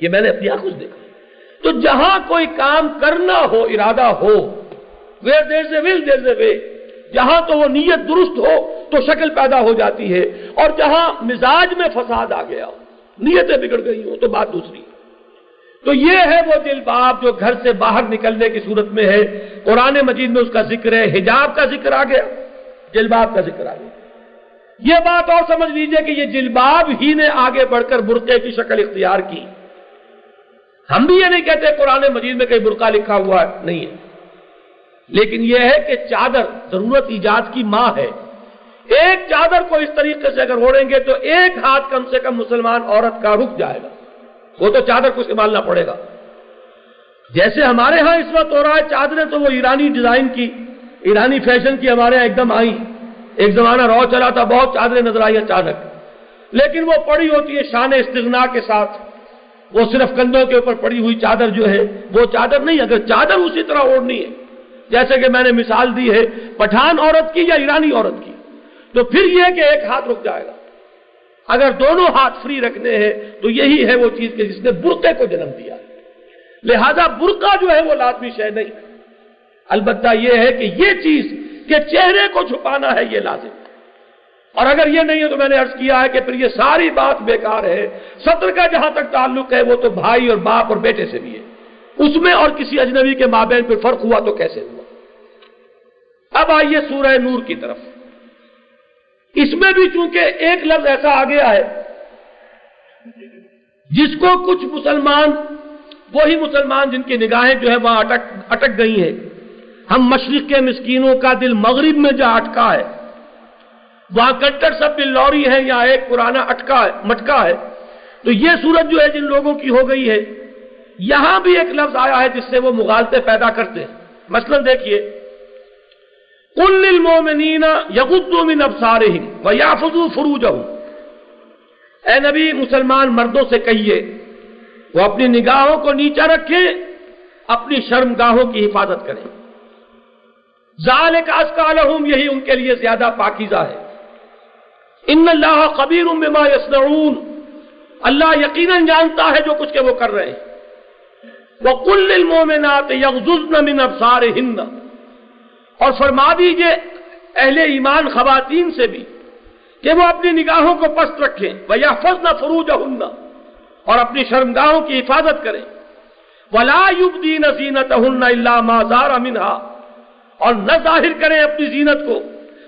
یہ میں نے اپنی آنکھوں سے دیکھا۔ تو جہاں کوئی کام کرنا ہو، ارادہ ہو، ویر دیر سے ول دیر سے وے جہاں تو وہ نیت درست ہو، تو شکل پیدا ہو جاتی ہے۔ اور جہاں مزاج میں فساد آ گیا ہو، نیتیں بگڑ گئی ہوں، تو بات دوسری۔ تو یہ ہے وہ جلباب جو گھر سے باہر نکلنے کی صورت میں ہے۔ قرآن مجید میں اس کا ذکر ہے، حجاب کا ذکر آ گیا جلباب کا ذکر آ گیا۔ یہ بات اور سمجھ لیجیے کہ یہ جلباب ہی نے آگے بڑھ کر برقعے کی شکل اختیار کی۔ ہم بھی یہ نہیں کہتے قرآن مجید میں کہیں برقع لکھا ہوا نہیں ہے۔ لیکن یہ ہے کہ چادر ضرورت ایجاد کی ماں ہے۔ ایک چادر کو اس طریقے سے اگر اوڑیں گے تو ایک ہاتھ کم سے کم مسلمان عورت کا رک جائے گا۔ وہ تو چادر کو سنبھالنا پڑے گا۔ جیسے ہمارے ہاں اس وقت ہو رہا ہے چادریں تو وہ ایرانی ڈیزائن کی، ایرانی فیشن کی ہمارے یہاں ایک دم آئی ایک زمانہ رو چلا تھا، بہت چادریں نظر آئی اچانک۔ لیکن وہ پڑی ہوتی ہے شان استغنا کے ساتھ۔ وہ صرف کندھوں کے اوپر پڑی ہوئی چادر جو ہے، وہ چادر نہیں، اگر چادر اسی طرح اوڑھنی ہے۔ جیسے کہ میں نے مثال دی ہے، پٹھان عورت کی یا ایرانی عورت کی۔ تو پھر یہ کہ ایک ہاتھ رک جائے گا۔ اگر دونوں ہاتھ فری رکھنے ہیں، تو یہی ہے وہ چیز کہ جس نے برقے کو جنم دیا۔ لہذا برقع جو ہے وہ لازمی شہ نہیں۔ البتہ یہ ہے کہ یہ چیز کہ چہرے کو چھپانا ہے، یہ لازم۔ اور اگر یہ نہیں ہے تو میں نے عرض کیا ہے کہ پھر یہ ساری بات بیکار ہے۔ سطر کا جہاں تک تعلق ہے، وہ تو بھائی اور باپ اور بیٹے سے بھی ہے۔ اس میں اور کسی اجنبی کے مابین پہ فرق ہوا تو کیسے ہوا؟ اب آئیے سورہ نور کی طرف۔ اس میں بھی چونکہ ایک لفظ ایسا آ گیا ہے جس کو کچھ مسلمان، وہی مسلمان جن کی نگاہیں جو ہے وہاں اٹک اٹک گئی ہیں۔ ہم مشرق کے مسکینوں کا دل مغرب میں جا اٹکا ہے۔ وہاں کٹر سب دل لوری ہے یا ایک پرانا اٹکا ہے، مٹکا ہے۔ تو یہ صورت جو ہے جن لوگوں کی ہو گئی ہے، یہاں بھی ایک لفظ آیا ہے جس سے وہ مغالطے پیدا کرتے ہیں۔ مثلا دیکھیے کل للمومنین یغضوا من ابصارهم ويحفظوا فروجهم اے نبی، مسلمان مردوں سے کہیے، وہ اپنی نگاہوں کو نیچا رکھیں، اپنی شرمگاہوں کی حفاظت کریں۔ ذالک اسکالہم یہی ان کے لیے زیادہ پاکیزہ ہے۔ ان اللہ خبیر بما یصنعون۔ اللہ یقیناً جانتا ہے جو کچھ کہ وہ کر رہے ہیں۔ وَقُلْ لِلْمُؤْمِنَاتِ يَغْضُضْنَ مِنْ أَبْصَارِهِنَّ اور فرما دیجیے اہل ایمان خواتین سے بھی کہ وہ اپنی نگاہوں کو پست رکھیں۔ وہ یا فروج اور اپنی شرمگاہوں کی حفاظت کریں۔ ولا یبدین زینتہن الا ما ظہر منہا اور نہ ظاہر کریں اپنی زینت کو،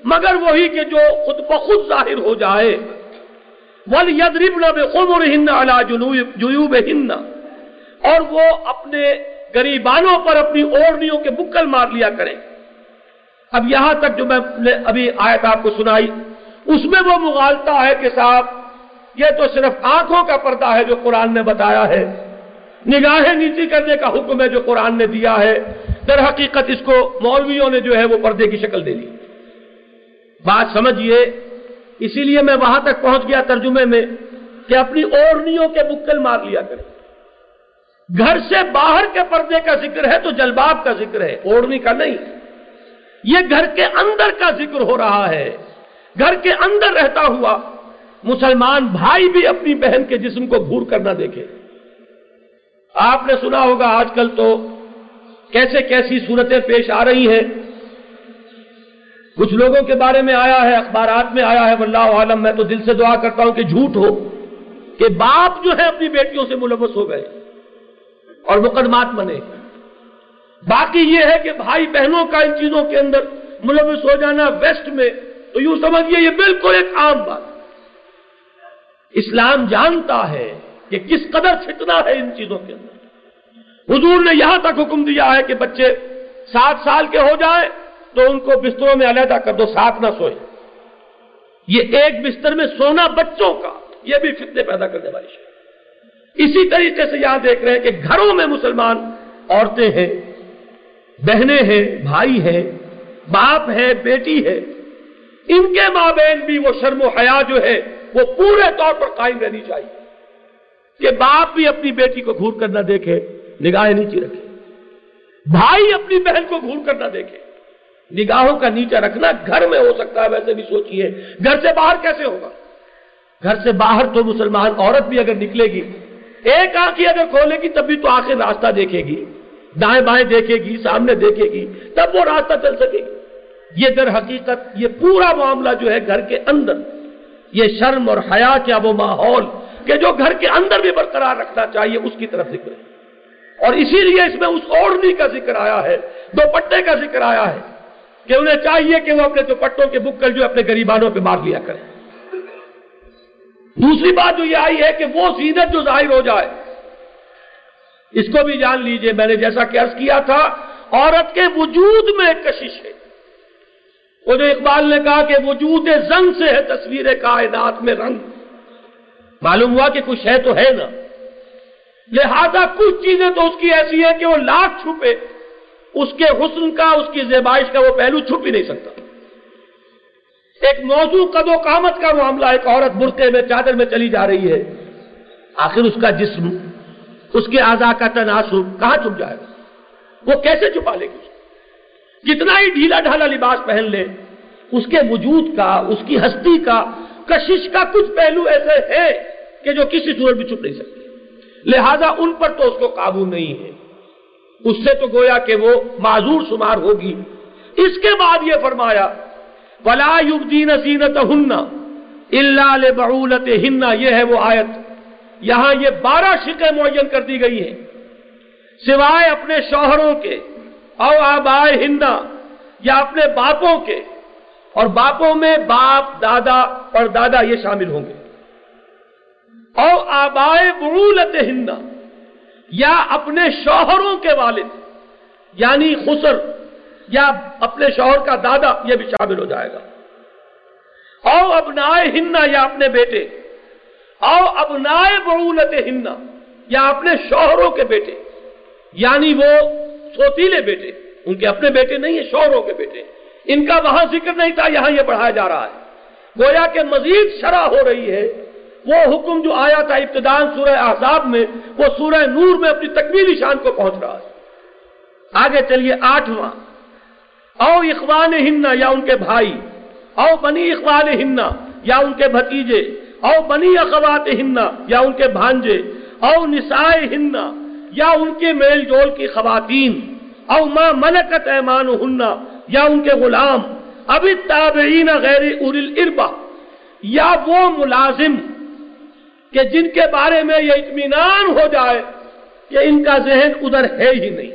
مگر وہی کہ جو خود بخود ظاہر ہو جائے۔ وَلْيَدْرِبْنَ بِخُمُرِهِنَّ عَلَى جُنُوبِهِنَّ اور وہ اپنے گریبانوں پر اپنی اوڑنیوں کے بکل مار لیا کریں۔ اب یہاں تک جو میں نے ابھی آیت آپ کو سنائی، اس میں وہ مغالتا ہے کہ صاحب، یہ تو صرف آنکھوں کا پردہ ہے جو قرآن نے بتایا ہے۔ نگاہیں نیچی کرنے کا حکم ہے جو قرآن نے دیا ہے۔ در حقیقت اس کو مولویوں نے جو ہے وہ پردے کی شکل دے لی بات سمجھیے، اسی لیے میں وہاں تک پہنچ گیا ترجمے میں کہ اپنی اوڑنیوں کے بکل مار لیا کریں۔ گھر سے باہر کے پردے کا ذکر ہے تو جلباب کا ذکر ہے اوڑنی کا نہیں۔ یہ گھر کے اندر کا ذکر ہو رہا ہے۔ گھر کے اندر رہتا ہوا مسلمان بھائی بھی اپنی بہن کے جسم کو گور کرنا دیکھے۔ آپ نے سنا ہوگا آج کل تو کیسے کیسی صورتیں پیش آ رہی ہیں۔ کچھ لوگوں کے بارے میں آیا ہے، اخبارات میں آیا ہے، واللہ عالم، میں تو دل سے دعا کرتا ہوں کہ جھوٹ ہو، کہ باپ جو ہے اپنی بیٹیوں سے ملوث ہو گئے اور مقدمات بنے۔ باقی یہ ہے کہ بھائی بہنوں کا ان چیزوں کے اندر ملوث ہو جانا ویسٹ میں، تو یوں سمجھیے یہ بالکل ایک عام بات۔ اسلام جانتا ہے کہ کس قدر فتنہ ہے ان چیزوں کے اندر۔ حضور نے یہاں تک حکم دیا ہے کہ بچے سات سال کے ہو جائیں تو ان کو بستروں میں علیحدہ کر دو، ساتھ نہ سوئے یہ ایک بستر میں سونا بچوں کا، یہ بھی فتنے پیدا کرنے والی شے۔ اسی طریقے سے یہاں دیکھ رہے ہیں کہ گھروں میں مسلمان عورتیں ہیں۔ بہنیں ہیں، بھائی ہیں، باپ ہے بیٹی ہے ان کے ماں بہن بھی وہ شرم و حیا جو ہے، وہ پورے طور پر قائم رہنی چاہیے۔ کہ باپ بھی اپنی بیٹی کو گھور کر نہ دیکھے، نگاہیں نیچی رکھے۔ بھائی اپنی بہن کو گھور کر نہ دیکھے۔ نگاہوں کا نیچا رکھنا گھر میں ہو سکتا ہے، ویسے بھی سوچیے گھر سے باہر کیسے ہوگا؟ گھر سے باہر تو مسلمان عورت بھی اگر نکلے گی، ایک آنکھ اگر کھولے گی، تب بھی تو آنکھیں راستہ دیکھے گی۔ دائیں بائیں دیکھے گی، سامنے دیکھے گی، تب وہ راستہ چل سکے گی۔ یہ در حقیقت یہ پورا معاملہ جو ہے گھر کے اندر، یہ شرم اور حیا کیا وہ ماحول کہ جو گھر کے اندر بھی برقرار رکھنا چاہیے، اس کی طرف ذکر ہے۔ اور اسی لیے اس میں اس اوڑنی کا ذکر آیا ہے دوپٹے کا ذکر آیا ہے کہ انہیں چاہیے کہ وہ اپنے دوپٹوں کے بکل جو اپنے گریبانوں پہ مار لیا کریں۔ دوسری بات جو یہ آئی ہے کہ وہ زینت جو ظاہر ہو جائے اس کو بھی جان لیجیے، میں نے جیسا کہ عرض کیا تھا، عورت کے وجود میں کشش ہے۔ وہ جو اقبال نے کہا کہ وجود زنگ سے ہے، تصویر کائنات میں رنگ۔ معلوم ہوا کہ کچھ ہے تو ہے نا۔ لہذا کچھ چیزیں تو اس کی ایسی ہیں کہ وہ لاکھ چھپے۔ اس کے حسن کا، اس کی زیبائش کا وہ پہلو چھپ ہی نہیں سکتا۔ ایک موضوع قد و قامت کا معاملہ، ایک عورت برقے میں، چادر میں چلی جا رہی ہے۔ آخر اس کا جسم اس کے آزا کا تناسب کہاں چھپ جائے گا؟ وہ کیسے چھپا لے گی جتنا ہی ڈھیلا ڈھالا لباس پہن لے، اس کے وجود کا، اس کی ہستی کا، کشش کا کچھ پہلو ایسے ہے کہ جو کسی صورت بھی چھپ نہیں سکتے۔ لہذا ان پر تو اس کو قابو نہیں ہے۔ اس سے تو گویا کہ وہ معذور شمار ہوگی۔ اس کے بعد یہ فرمایا، ولا یبدین زینت ہن اللہ بہولت ہننا یہ ہے وہ آیت۔ یہاں یہ بارہ شکیں معین کر دی گئی ہیں۔ سوائے اپنے شوہروں کے او آبائے ہندا یا اپنے باپوں کے۔ اور باپوں میں باپ، دادا اور دادا یہ شامل ہوں گے۔ او آبائے برولت ہندا یا اپنے شوہروں کے والد یعنی خسر یا اپنے شوہر کا دادا یہ بھی شامل ہو جائے گا۔ او ابنائے ہننا یا اپنے بیٹے او ابنائے برولت ہننا یا اپنے شوہروں کے بیٹے یعنی وہ سوتیلے بیٹے، ان کے اپنے بیٹے نہیں ہیں، شوہروں کے بیٹے۔ ان کا وہاں ذکر نہیں تھا، یہاں یہ بڑھایا جا رہا ہے۔ گویا کہ مزید شرح ہو رہی ہے، وہ حکم جو آیا تھا ابتدان سورہ احزاب میں، وہ سورہ نور میں اپنی تکمیلی شان کو پہنچ رہا ہے۔ آگے چلیے آٹھواں۔ او اخوان ہننا یا ان کے بھائی۔ او بنی اخوان ہننا یا ان کے بھتیجے۔ او بنی اخوات ہننا یا ان کے بھانجے، او نسائے ہننا یا ان کے میل جول کی خواتین، او ما ملکت ایمان ہننا یا ان کے غلام ابھی تابعین غیر ارل اربا یا وہ ملازم کہ جن کے بارے میں یہ اطمینان ہو جائے کہ ان کا ذہن ادھر ہے ہی نہیں۔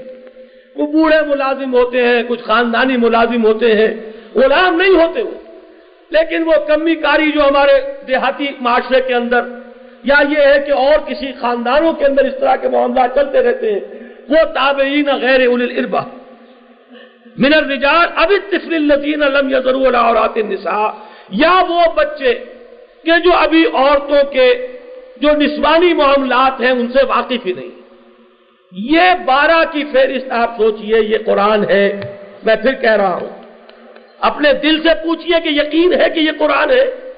وہ بوڑھے ملازم ہوتے ہیں، کچھ خاندانی ملازم ہوتے ہیں، غلام نہیں ہوتے وہ۔ لیکن وہ کمی کاری جو ہمارے دیہاتی معاشرے کے اندر یا یہ ہے کہ اور کسی خاندانوں کے اندر اس طرح کے معاملات چلتے رہتے ہیں، وہ تابعین غیر الربا من الرجال اب طفل الذین لم یذروا علی النساء۔ یا وہ بچے کہ جو ابھی عورتوں کے جو نسوانی معاملات ہیں، ان سے واقف ہی نہیں۔ یہ بارہ کی فہرست آپ سوچئے، یہ قرآن ہے، میں پھر کہہ رہا ہوں۔ اپنے دل سے پوچھئے کہ یقین ہے کہ یہ قرآن ہے؟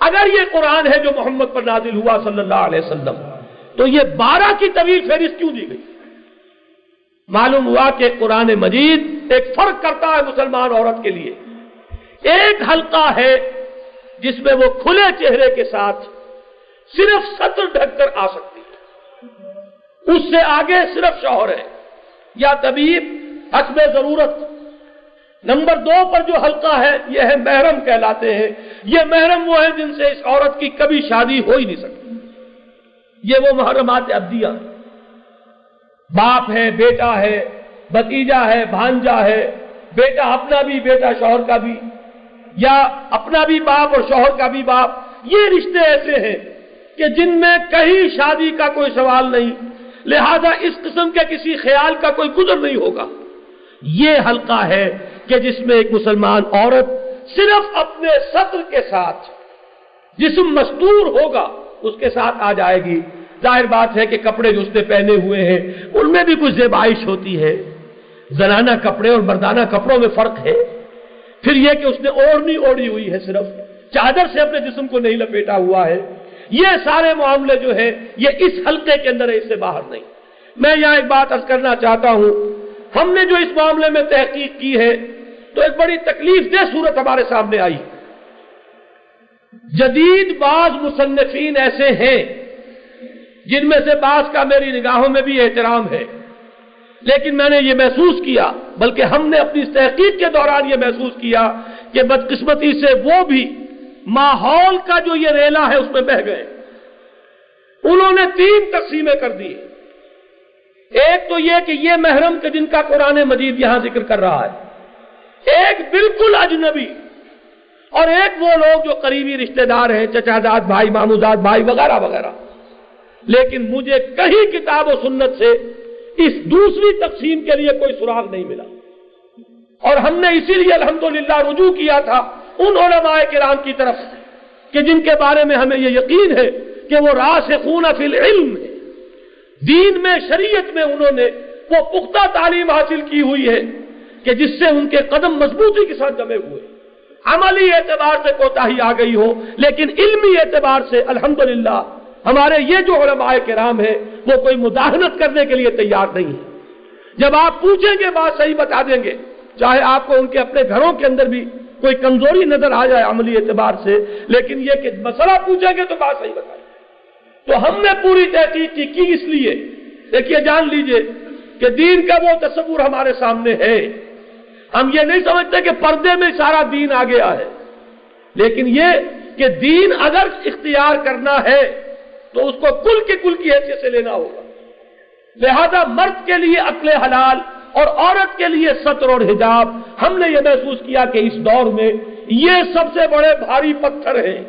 اگر یہ قرآن ہے جو محمد پر نازل ہوا صلی اللہ علیہ وسلم، تو یہ بارہ کی طویل فہرست کیوں دی گئی؟ معلوم ہوا کہ قرآن مجید ایک فرق کرتا ہے مسلمان عورت کے لیے۔ ایک حلقہ ہے جس میں وہ کھلے چہرے کے ساتھ صرف سطر ڈھک کر آ سکتی ہے۔ اس سے آگے صرف شوہر ہے۔ یا طبیب، حسب ضرورت نمبر دو پر جو حلقہ ہے، یہ ہے محرم کہلاتے ہیں۔ یہ محرم وہ ہیں جن سے اس عورت کی کبھی شادی ہو ہی نہیں سکتی۔ یہ وہ محرمات ابدیہ۔ باپ ہے، بیٹا ہے بتیجا ہے، بھانجا ہے۔ بیٹا اپنا بھی، بیٹا شوہر کا بھی۔ یا اپنا بھی باپ اور شوہر کا بھی باپ۔ یہ رشتے ایسے ہیں کہ جن میں کہیں شادی کا کوئی سوال نہیں۔ لہذا اس قسم کے کسی خیال کا کوئی گزر نہیں ہوگا۔ یہ حلقہ ہے کہ جس میں ایک مسلمان عورت صرف اپنے سطر کے ساتھ جسم مستور ہوگا، اس کے ساتھ آ جائے گی۔ ظاہر بات ہے کہ کپڑے جو اس نے پہنے ہوئے ہیں، ان میں بھی کچھ زیبائش ہوتی ہے۔ زنانہ کپڑے اور مردانہ کپڑوں میں فرق ہے۔ پھر یہ کہ اس نے اوڑھنی اوڑھی ہوئی ہے صرف۔ چادر سے اپنے جسم کو نہیں لپیٹا ہوا ہے۔ یہ سارے معاملے جو ہے یہ اس حلقے کے اندر ہے، اس سے باہر نہیں۔ میں یہاں ایک بات ارض کرنا چاہتا ہوں۔ ہم نے جو اس معاملے میں تحقیق کی ہے تو ایک بڑی تکلیف دہ صورت ہمارے سامنے آئی۔ جدید بعض مصنفین ایسے ہیں جن میں سے بعض کا میری نگاہوں میں بھی احترام ہے۔ لیکن میں نے یہ محسوس کیا، بلکہ ہم نے اپنی تحقیق کے دوران یہ محسوس کیا کہ بدقسمتی سے وہ بھی ماحول کا جو یہ ریلا ہے اس میں بہ گئے۔ انہوں نے تین تقسیمیں کر دی۔ ایک تو یہ کہ یہ محرم کے جن کا قرآن مجید یہاں ذکر کر رہا ہے۔ ایک بالکل اجنبی اور ایک وہ لوگ جو قریبی رشتہ دار ہیں، چچا داد بھائی ماموزاد بھائی، وغیرہ وغیرہ۔ لیکن مجھے کہیں کتاب و سنت سے اس دوسری تقسیم کے لیے کوئی سراغ نہیں ملا۔ اور ہم نے اسی لیے الحمدللہ رجوع کیا تھا ان علماء کرام کی طرف کہ جن کے بارے میں ہمیں یہ یقین ہے کہ وہ راس خون فی العلم ہے دین میں، شریعت میں انہوں نے وہ پختہ تعلیم حاصل کی ہوئی ہے۔ کہ جس سے ان کے قدم مضبوطی کے ساتھ جمے ہوئے۔ عملی اعتبار سے کوتا ہی آ گئی ہو، لیکن علمی اعتبار سے الحمدللہ ہمارے یہ جو علماء کرام ہیں، وہ کوئی مداحنت کرنے کے لیے تیار نہیں ہے جب آپ پوچھیں گے، بات صحیح بتا دیں گے۔ چاہے آپ کو ان کے اپنے گھروں کے اندر بھی کوئی کمزوری نظر آ جائے عملی اعتبار سے، لیکن یہ کہ مسئلہ پوچھیں گے تو بات صحیح بتائیں تو ہم نے پوری تحقیق کی کی اس لیے؟ دیکھیے، جان لیجیے کہ دین کا وہ تصور ہمارے سامنے ہے۔ ہم یہ نہیں سمجھتے کہ پردے میں سارا دین آ گیا ہے لیکن یہ کہ دین اگر اختیار کرنا ہے تو اس کو کل کے کل کی حیثیت سے لینا ہوگا۔ لہذا مرد کے لیے عقل حلال اور عورت کے لیے سطر اور حجاب۔ ہم نے یہ محسوس کیا کہ اس دور میں یہ سب سے بڑے بھاری پتھر ہیں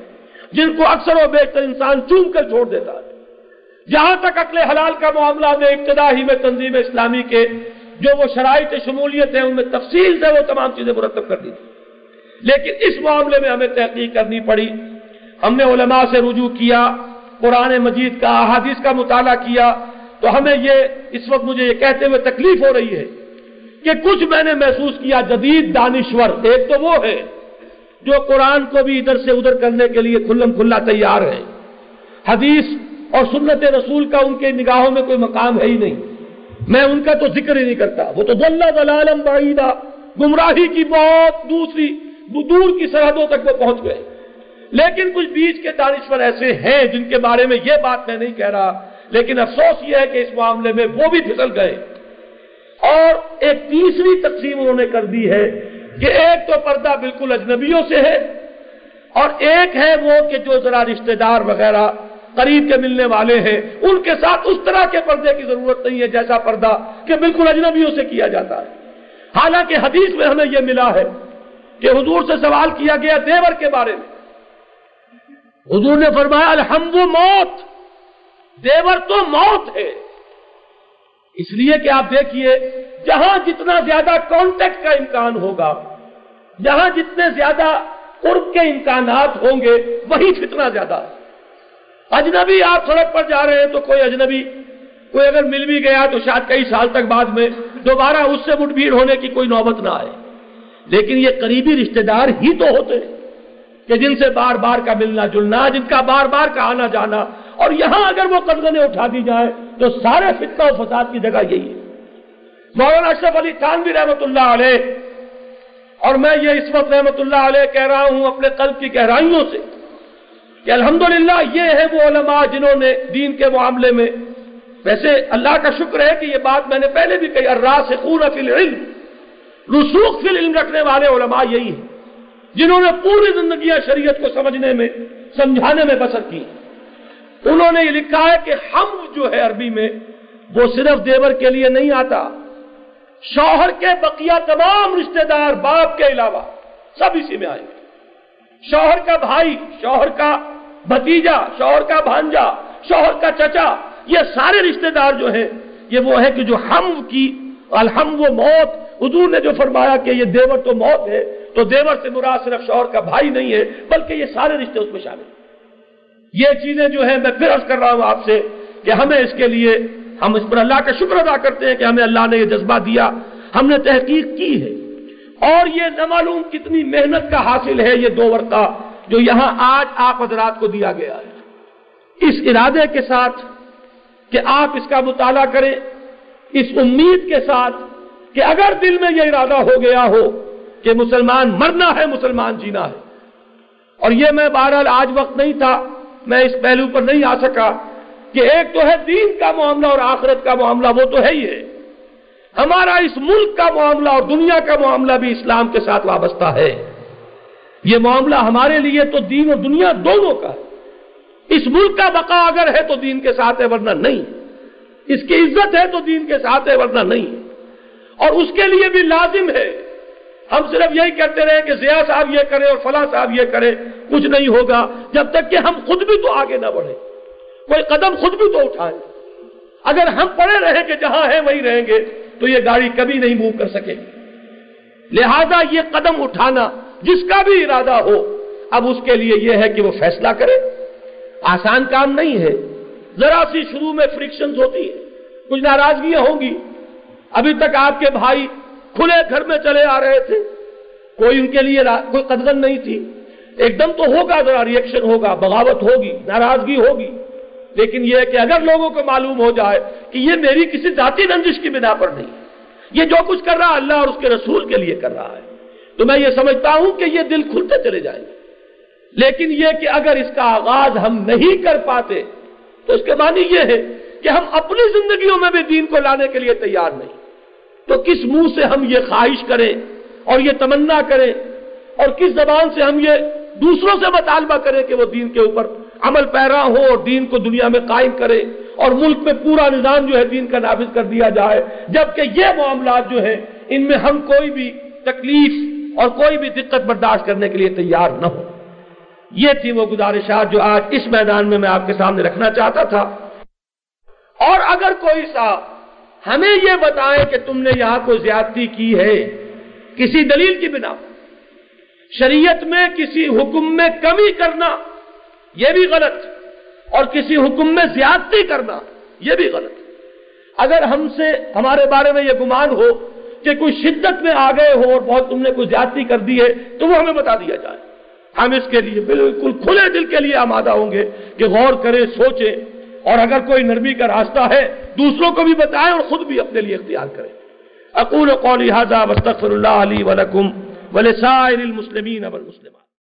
جن کو اکثر و بیشتر انسان چوم کر چھوڑ دیتا ہے۔ جہاں تک عقل حلال کا معاملہ میں ابتدا ہی میں تنظیم اسلامی کے جو وہ شرائط شمولیت ہیں ان میں تفصیل سے وہ تمام چیزیں مرتب کر دی تھی لیکن اس معاملے میں ہمیں تحقیق کرنی پڑی۔ ہم نے علماء سے رجوع کیا، قرآن مجید کا، احادیث کا مطالعہ کیا۔ تو ہمیں یہ، اس وقت مجھے یہ کہتے ہوئے تکلیف ہو رہی ہے کہ کچھ میں نے محسوس کیا جدید دانشور۔ ایک تو وہ ہے جو قرآن کو بھی ادھر سے ادھر کرنے کے لیے کھلم کھلا تیار ہے۔ حدیث اور سنت رسول کا ان کے نگاہوں میں کوئی مقام ہے ہی نہیں۔ میں ان کا تو ذکر ہی نہیں کرتا۔ وہ تو دلالم بعیدہ گمراہی کی بہت دوسری، دور کی سرحدوں تک وہ پہنچ گئے۔ لیکن کچھ بیچ کے دانشور ایسے ہیں جن کے بارے میں یہ بات میں نہیں کہہ رہا۔ لیکن افسوس یہ ہے کہ اس معاملے میں وہ بھی پھسل گئے۔ اور ایک تیسری تقسیم انہوں نے کر دی ہے کہ ایک تو پردہ بالکل اجنبیوں سے ہے اور ایک ہے وہ کہ جو ذرا رشتہ دار وغیرہ قریب کے ملنے والے ہیں۔ ان کے ساتھ اس طرح کے پردے کی ضرورت نہیں ہے جیسا پردہ کہ بالکل اجنبیوں سے کیا جاتا ہے۔ حالانکہ حدیث میں ہمیں یہ ملا ہے کہ حضور سے سوال کیا گیا دیور کے بارے میں۔ حضور نے فرمایا، الحمد موت۔ دیور تو موت ہے۔ اس لیے کہ آپ دیکھیے، جہاں جتنا زیادہ کانٹیکٹ کا امکان ہوگا، جہاں جتنے زیادہ قرب کے امکانات ہوں گے، وہی فتنہ زیادہ اجنبی آپ سڑک پر جا رہے ہیں تو کوئی اجنبی، کوئی اگر مل بھی گیا تو شاید کئی سال تک بعد میں دوبارہ اس سے مٹ بھیڑ ہونے کی کوئی نوبت نہ آئے۔ لیکن یہ قریبی رشتہ دار ہی تو ہوتے ہیں کہ جن سے بار بار کا ملنا جلنا، جن کا بار بار کا آنا جانا، اور یہاں اگر وہ قدغنیں اٹھا دی جائیں تو سارے فتنہ و فساد کی جگہ یہی ہے۔ مولانا اشرف علی خان بھی رحمت اللہ علیہ، اور میں یہ اس وقت رحمت اللہ علیہ کہہ رہا ہوں اپنے قلب کی گہرائیوں سے کہ الحمدللہ یہ ہے وہ علماء جنہوں نے دین کے معاملے میں ویسے اللہ کا شکر ہے کہ یہ بات میں نے پہلے بھی کہی، الراسخون فی العلم، رسوخ فی العلم رکھنے والے علماء یہی ہیں، جنہوں نے پوری زندگیاں شریعت کو سمجھنے میں، سمجھانے میں بسر کی۔ انہوں نے یہ لکھا ہے کہ ہم جو ہے عربی میں، وہ صرف دیور کے لیے نہیں آتا، شوہر کے بقیہ تمام رشتہ دار باپ کے علاوہ سب اسی میں آئیں گے شوہر کا بھائی، شوہر کا بھتیجا، شوہر کا بھانجا، شوہر کا چچا، یہ سارے رشتہ دار جو ہیں، یہ وہ ہے کہ جو ہم کی الحم و موت، حضور نے جو فرمایا کہ یہ دیور تو موت ہے، تو دیور سے مراد صرف شوہر کا بھائی نہیں ہے، بلکہ یہ سارے رشتے اس میں شامل یہ چیزیں جو ہیں، میں پھر عرض کر رہا ہوں آپ سے کہ ہمیں اس کے لیے ہم اس پر اللہ کا شکر ادا کرتے ہیں کہ ہمیں اللہ نے یہ جذبہ دیا، ہم نے تحقیق کی ہے۔ اور یہ نہ معلوم کتنی محنت کا حاصل ہے، یہ دو ورقہ جو یہاں آج آپ حضرات کو دیا گیا ہے۔ اس ارادے کے ساتھ کہ آپ اس کا مطالعہ کریں، اس امید کے ساتھ کہ اگر دل میں یہ ارادہ ہو گیا ہو کہ مسلمان مرنا ہے، مسلمان جینا ہے۔ اور یہ میں بہرحال آج وقت نہیں تھا، میں اس پہلو پر نہیں آ سکا کہ ایک تو ہے دین کا معاملہ اور آخرت کا معاملہ، وہ تو ہے ہی ہے۔ ہمارا اس ملک کا معاملہ اور دنیا کا معاملہ بھی اسلام کے ساتھ وابستہ ہے۔ یہ معاملہ ہمارے لیے تو دین اور دنیا دونوں کا ہے۔ اس ملک کا بقا اگر ہے تو دین کے ساتھ ہے، ورنہ نہیں۔ اس کی عزت ہے تو دین کے ساتھ ہے، ورنہ نہیں۔ اور اس کے لیے بھی لازم ہے۔ ہم صرف یہی کہتے رہے کہ ضیاء صاحب یہ کرے اور فلاں صاحب یہ کرے کچھ نہیں ہوگا جب تک کہ ہم خود بھی تو آگے نہ بڑھیں۔ کوئی قدم خود بھی تو اٹھائیں۔ اگر ہم پڑے رہیں کہ جہاں ہیں وہی رہیں گے، تو یہ گاڑی کبھی نہیں موو کر سکے۔ لہذا یہ قدم اٹھانا جس کا بھی ارادہ ہو، اب اس کے لیے یہ ہے کہ وہ فیصلہ کرے۔ آسان کام نہیں ہے۔ ذرا سی شروع میں فرکشنز ہوتی ہے کچھ ناراضگیاں ہوں گی۔ ابھی تک آپ کے بھائی کھلے گھر میں چلے آ رہے تھے۔ کوئی ان کے لیے کوئی قدغن نہیں تھی۔ ایک دم تو ہوگا ذرا ریئیکشن ہوگا، بغاوت ہوگی، ناراضگی ہوگی۔ لیکن یہ ہے کہ اگر لوگوں کو معلوم ہو جائے کہ یہ میری کسی ذاتی رنجش کی بنا پر نہیں یہ جو کچھ کر رہا اللہ اور اس کے رسول کے لیے کر رہا ہے۔ تو میں یہ سمجھتا ہوں کہ یہ دل کھلتے چلے جائیں گے۔ لیکن یہ کہ اگر اس کا آغاز ہم نہیں کر پاتے، تو اس کے معنی یہ ہے کہ ہم اپنی زندگیوں میں بھی دین کو لانے کے لیے تیار نہیں۔ تو کس منہ سے ہم یہ خواہش کریں اور یہ تمنا کریں؟ اور کس زبان سے ہم یہ دوسروں سے مطالبہ کریں کہ وہ دین کے اوپر عمل پیرا ہو اور دین کو دنیا میں قائم کرے اور ملک میں پورا نظام جو ہے دین کا نافذ کر دیا جائے؟ جبکہ یہ معاملات جو ہیں، ان میں ہم کوئی بھی تکلیف اور کوئی بھی دقت برداشت کرنے کے لیے تیار نہ ہو۔ یہ تھی وہ گزارشات جو آج اس میدان میں میں آپ کے سامنے رکھنا چاہتا تھا۔ اور اگر کوئی سا ہمیں یہ بتائے کہ تم نے یہاں کوئی زیادتی کی ہے، کسی دلیل کی بنا شریعت میں کسی حکم میں کمی کرنا، یہ بھی غلط، اور کسی حکم میں زیادتی کرنا، یہ بھی غلط۔ اگر ہم سے، ہمارے بارے میں یہ گمان ہو کہ کوئی شدت میں آ گئے ہو اور بہت تم نے کوئی زیادتی کر دی ہے، تو وہ ہمیں بتا دیا جائے۔ ہم اس کے لیے بالکل کھلے دل کے لیے آمادہ ہوں گے کہ غور کریں، سوچیں۔ اور اگر کوئی نرمی کا راستہ ہے، دوسروں کو بھی بتائیں اور خود بھی اپنے لیے اختیار کریں۔ اقول قولی هذا واستغفر اللہ علی ولکم ولسائر المسلمین والمسلمات۔